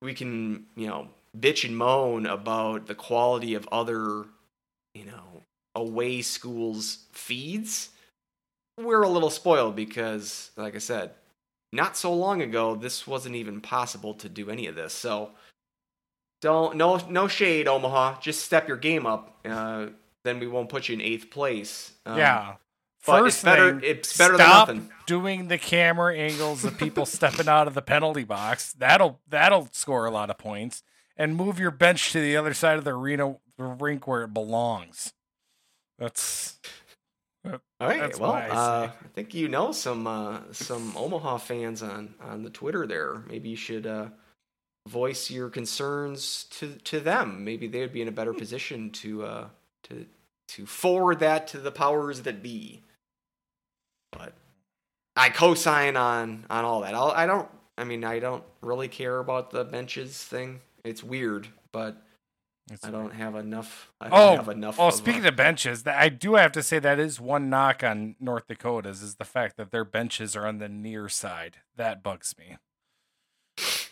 we can you know bitch and moan about the quality of other you know away schools feeds we're a little spoiled because like i said not so long ago this wasn't even possible to do any of this. So don't no no shade omaha just step your game up uh, then we won't put you in eighth place Um, yeah. but First it's better thing, it's better than stop nothing doing the camera angles of people stepping out of the penalty box. That'll that'll score a lot of points. And move your bench to the other side of the arena, the rink where it belongs. That's All right. Well, I uh. I think you know some uh, some Omaha fans on on the Twitter there. Maybe you should uh, voice your concerns to to them. Maybe they would be in a better position to uh, to to forward that to the powers that be. But I co-sign on on all that. I'll, I don't. I mean, I don't really care about the benches thing. It's weird, but it's I don't have enough. I don't Oh, have enough. Oh, of, speaking of benches, I do have to say that is one knock on North Dakota's is the fact that their benches are on the near side. That bugs me.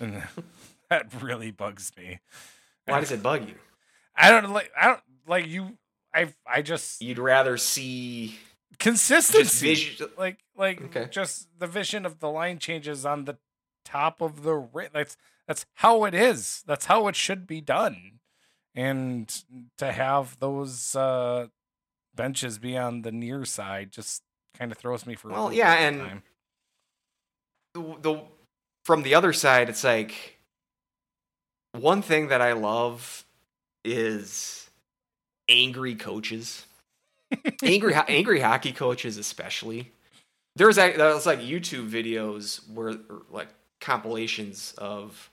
That really bugs me. why does it bug you? I don't like. I don't like you. I I just You'd rather see consistency. visu- like like Okay. just the vision of the line changes on the top of the ri- that's that's how it is. That's how it should be done. And to have those uh benches be on the near side just kind of throws me for a Well, yeah, and- time. the, the from the other side, it's like one thing that I love is angry coaches, angry angry hockey coaches especially. There's like there's like YouTube videos where like compilations of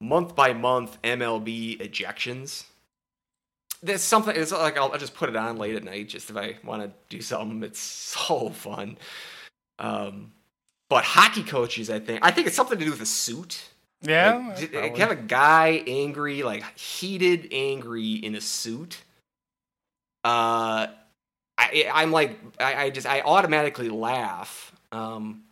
month by month MLB ejections. There's something. It's like I'll, I'll just put it on late at night, just if I want to do something. It's so fun. Um, but hockey coaches, I think, I think it's something to do with a suit. Yeah, Like, probably. have a guy angry, like heated, angry in a suit. Uh, I, I'm like, I, I just, I automatically laugh. Um,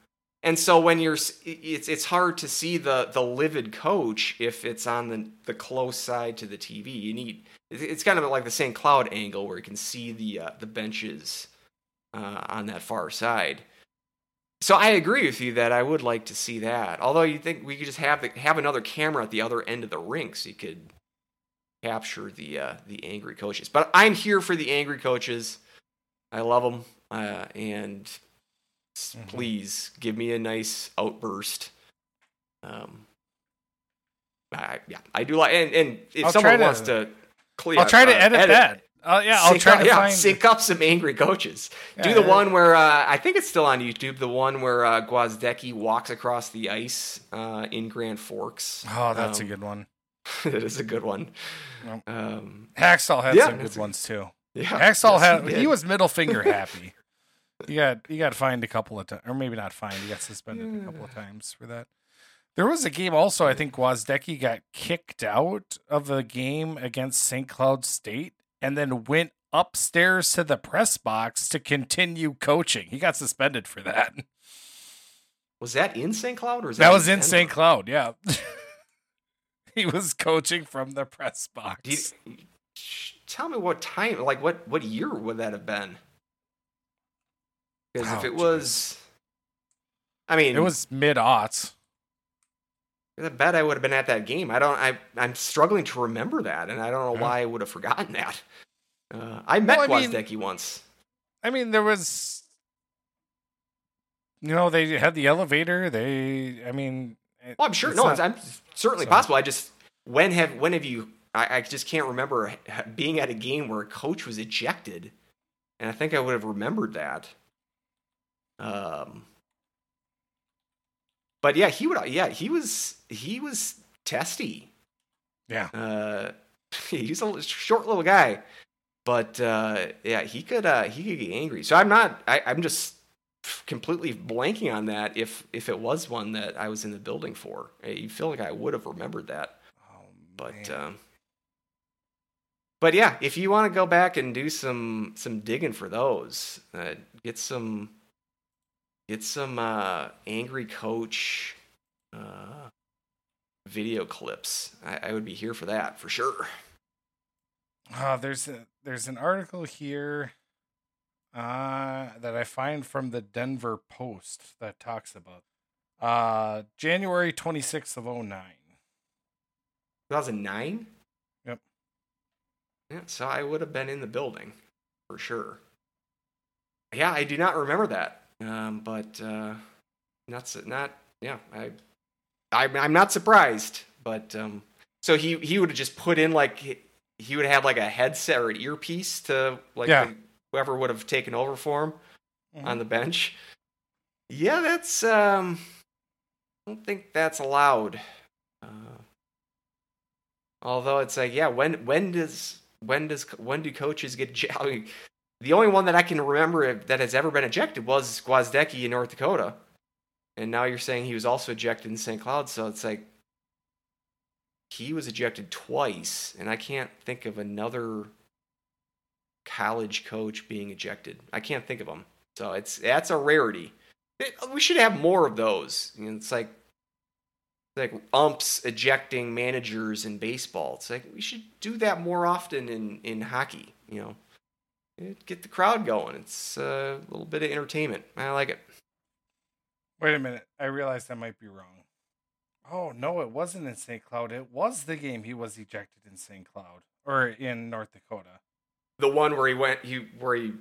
and so when you're, it's it's hard to see the the livid coach if it's on the the close side to the TV. You need It's, it's kind of like the St. Cloud angle where you can see the uh, the benches uh, on that far side. So I agree with you that I would like to see that. Although you think we could just have the, have another camera at the other end of the rink so you could capture the uh, the angry coaches. But I'm here for the angry coaches. I love them, uh, and Mhm. please give me a nice outburst. Um, I, yeah, I do like, and, and if I'll someone to- wants to, clear, I'll try to uh, edit, that. Uh, yeah, I'll sync try up, to yeah, find. sync up some angry coaches. Do the yeah. one where uh, I think it's still on YouTube. The one where uh, Gwozdecky walks across the ice uh, in Grand Forks. Oh, that's a Um, good one. it is a good one. Um, had yeah, some good a- ones too. yeah, Hacksaw yes, had he he, was middle finger happy. you got you got fined a couple of times, or maybe not fined. You got suspended a couple of times for that. There was a game also. I think Gwozdecky got kicked out of the game against St. Cloud State, and then went upstairs to the press box to continue coaching. He got suspended for that. Was that in St. Cloud or was That that was in St. Cloud. Yeah, he was coaching from the press box. you- tell me what time, like what what year would that have been? Because if Oh, it was, I mean, It was mid aughts. I bet I would have been at that game. I don't. I I'm struggling to remember that, and I don't know why I would have forgotten that. Uh, I met Well, I mean- once. I mean, there was, you know, they had the elevator. They, I mean, it- Well, I'm sure. No, not- it's, I'm certainly so- possible. I just when have when have you? I, I just can't remember being at a game where a coach was ejected, and I think I would have remembered that. Um, but yeah, he would. Yeah, he was. He was testy. yeah, Uh, he's a short little guy, but uh, yeah, he could. Uh, he could get angry. So I'm not. I, I'm just completely blanking on that. If if it was one that I was in the building for, I feel like I would have remembered that. oh, But um, but yeah, if you want to go back and do some some digging for those, uh, get some get some uh, angry coach uh, video clips. I, I would be here for that for sure. Uh, there's a, there's an article here uh, that I find from the Denver Post that talks about uh, January 26th of 09. 2009. Yep. Yeah, so I would have been in the building for sure. Yeah, I do not remember that. Um, but uh, not not yeah. I, I I'm not surprised. But um, so he he would have just put in like he, would have like a headset or an earpiece to like Yeah. the- whoever would have taken over for him Mhm. on the bench. Yeah, that's um I don't think that's allowed. Uh, although it's like, yeah, when when does when does when do coaches get? I mean, the only one that I can remember that has ever been ejected was Gwozdecky in North Dakota. And now you're saying he was also ejected in St. Cloud, so it's like he was ejected twice, and I can't think of another college coach being ejected. I can't think of them. So it's that's a rarity. It- we should have more of those. You know, it's like like umps ejecting managers in baseball. It's like we should do that more often in in hockey. You know, It- get the crowd going. It's uh, a little bit of entertainment. I like it. Wait a minute. I realized I might be wrong. Oh, no, it wasn't in St. Cloud. It was the game he was ejected in St. Cloud or in North Dakota. The one where he went, he where he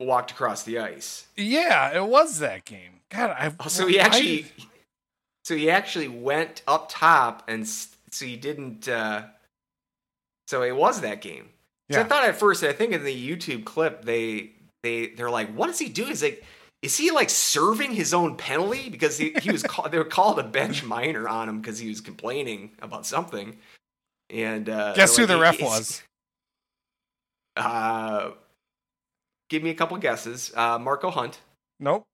walked across the ice. Yeah, it was that game. God, I. Oh, so he actually, did- so he actually went up top, and so he didn't. Uh, so it was that game. So I thought at first, I think in the YouTube clip, they they they're like, "What is he doing?" He's like, "Is he like serving his own penalty?" Because he, he was called, they were called a bench minor on him because he was complaining about something. And uh, Guess who the ref was? Uh, give me a couple guesses. Uh, Marco Hunt, Nope.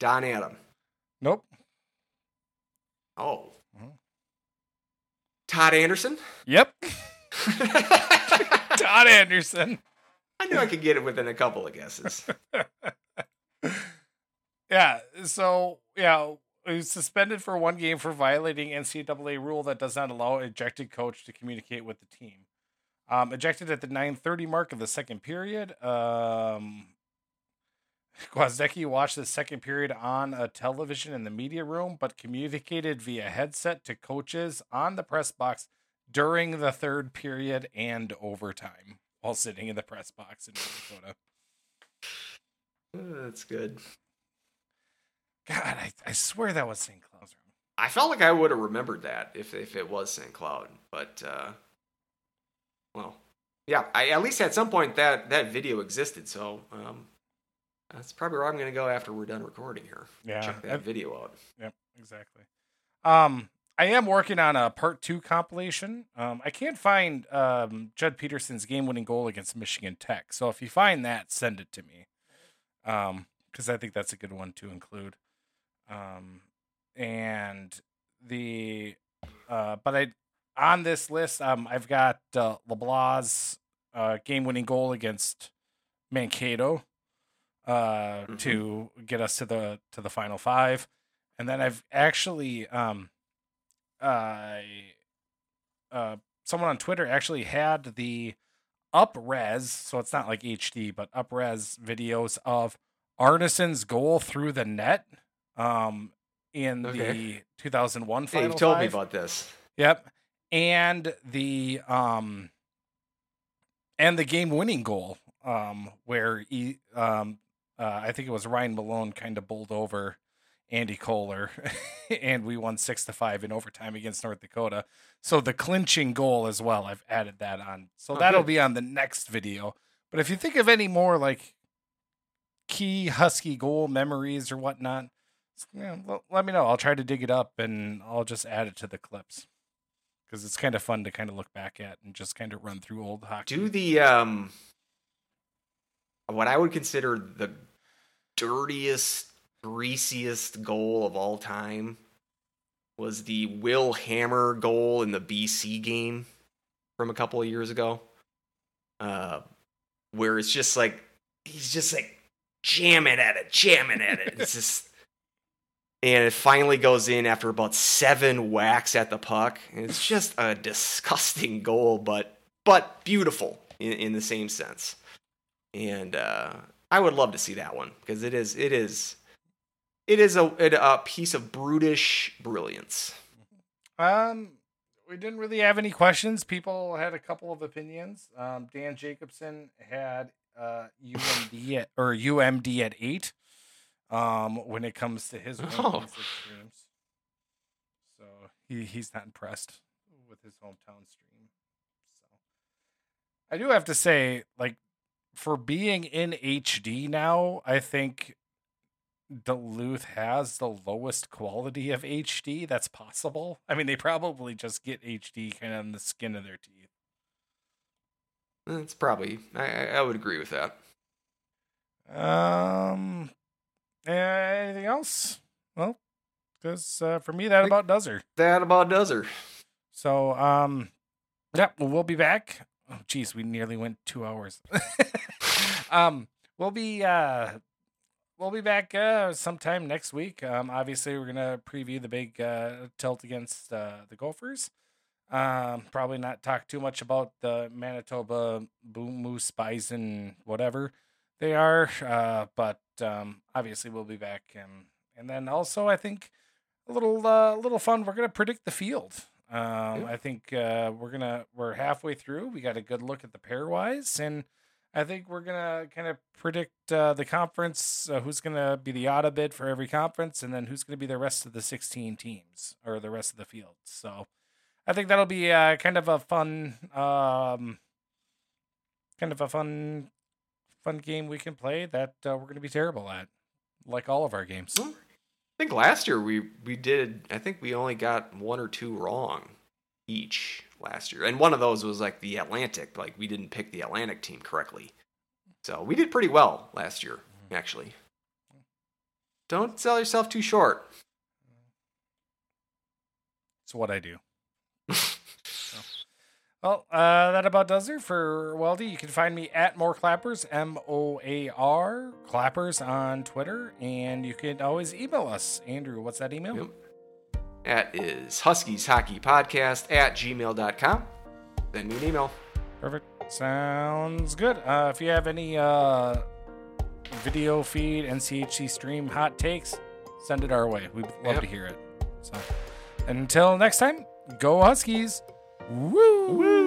Don Adam. Nope. Oh, Mhm. Todd Anderson. Yep. Todd Anderson. I knew I could get it within a couple of guesses. yeah. So yeah, he was suspended for one game for violating NCAA rule that does not allow ejected coach to communicate with the team. Um, ejected at the 9:30 mark of the second period. Um, Gwozdecky watched the second period on a television in the media room, but communicated via headset to coaches on the press box during the third period and overtime while sitting in the press box in Dakota. Uh, That's good. God, I, I swear that was St. Cloud's room. I felt like I would have remembered that if if it was St. Cloud, but uh, well, yeah. I at least at some point that that video existed, so um, that's probably where I'm going to go after we're done recording here. Yeah, check that I've- video out. Yep, exactly. Um, I am working on a part two compilation. Um, I can't find um Judd Peterson's game-winning goal against Michigan Tech. So if you find that, send it to me. Um, because I think that's a good one to include. Um, and the uh, but I on this list, um, I've got uh, LeBlanc's uh game-winning goal against Mankato uh Mhm. to get us to the to the final five and then i've actually um i uh someone on twitter actually had the upres so it's not like hd but upres videos of Arnason's goal through the net um in the Okay. 2001 Hey, you've told me about this. Yep. And the um and the game winning goal um where he um uh, I think it was Ryan Malone kind of bowled over Andy Kollar and we won 6 to 5 in overtime against North Dakota. So the clinching goal as well, I've added that on. So Oh, that'll be on the next video. But if you think of any more like key Husky goal memories or whatnot, you know, let me know. I'll try to dig it up and I'll just add it to the clips because it's kind of fun to kind of look back at and just kind of run through old hockey. Do the um, what I would consider the dirtiest, greasiest goal of all time was the Will Hammer goal in the BC game from a couple of years ago. Uh, where it's just like he's just like jamming at it, jamming at it. It's just and it finally goes in after about seven whacks at the puck. And it's just a disgusting goal, but but beautiful in, in the same sense. And uh, I would love to see that one because it is it is it is a, it- a piece of brutish brilliance. Um, we didn't really have any questions. People had a couple of opinions. Um, Dan Jacobson had uh UMD at, or UMD at eight. Um, when it comes to his Oh. rankings of streams, so he he's not impressed with his hometown stream. So I do have to say, like, for being in HD now, I think Duluth has the lowest quality of HD that's possible. I mean, they probably just get HD kind of on the skin of their teeth. That's probably I, I would agree with that. Um, anything else? Well, because uh, for me, that about does her. That about does her. So, um, yeah, well, we'll be back. Oh, geez, we nearly went two hours. um, we'll be uh, we'll be back uh sometime next week. Um, obviously, we're gonna preview the big uh tilt against uh, the Gophers. Um, probably not talk too much about the Manitoba Boom Moose Bison, whatever they are. Uh, but um, obviously, we'll be back. And and then also, I think a little uh, little fun. We're gonna predict the field. Um, Yeah. I think uh, we're gonna we're halfway through. We got a good look at the pairwise, and I think we're gonna kind of predict uh, the conference. Uh, who's gonna be the odd bid for every conference, and then who's gonna be the rest of the sixteen teams or the rest of the field. So, I think that'll be uh, kind of a fun, um, kind of a fun, fun game we can play that uh, we're gonna be terrible at, like all of our games. I think last year we we did. I think we only got one or two wrong each last year, and one of those was like the Atlantic. Like we didn't pick the Atlantic team correctly, so we did pretty well last year, actually. Don't sell yourself too short. It's what I do. Well, uh, that about does it for Weldy. You can find me at More Clappers, M O A R Clappers on Twitter, and you can always email us. Andrew, what's that email? Yep. That is Huskies Hockey Podcast at gmail.com. Send me an email. Perfect. Sounds good. Uh, if you have any uh, video feed, NCHC stream hot takes, send it our way. We'd love Yep. to hear it. So, until next time, go Huskies. Woo!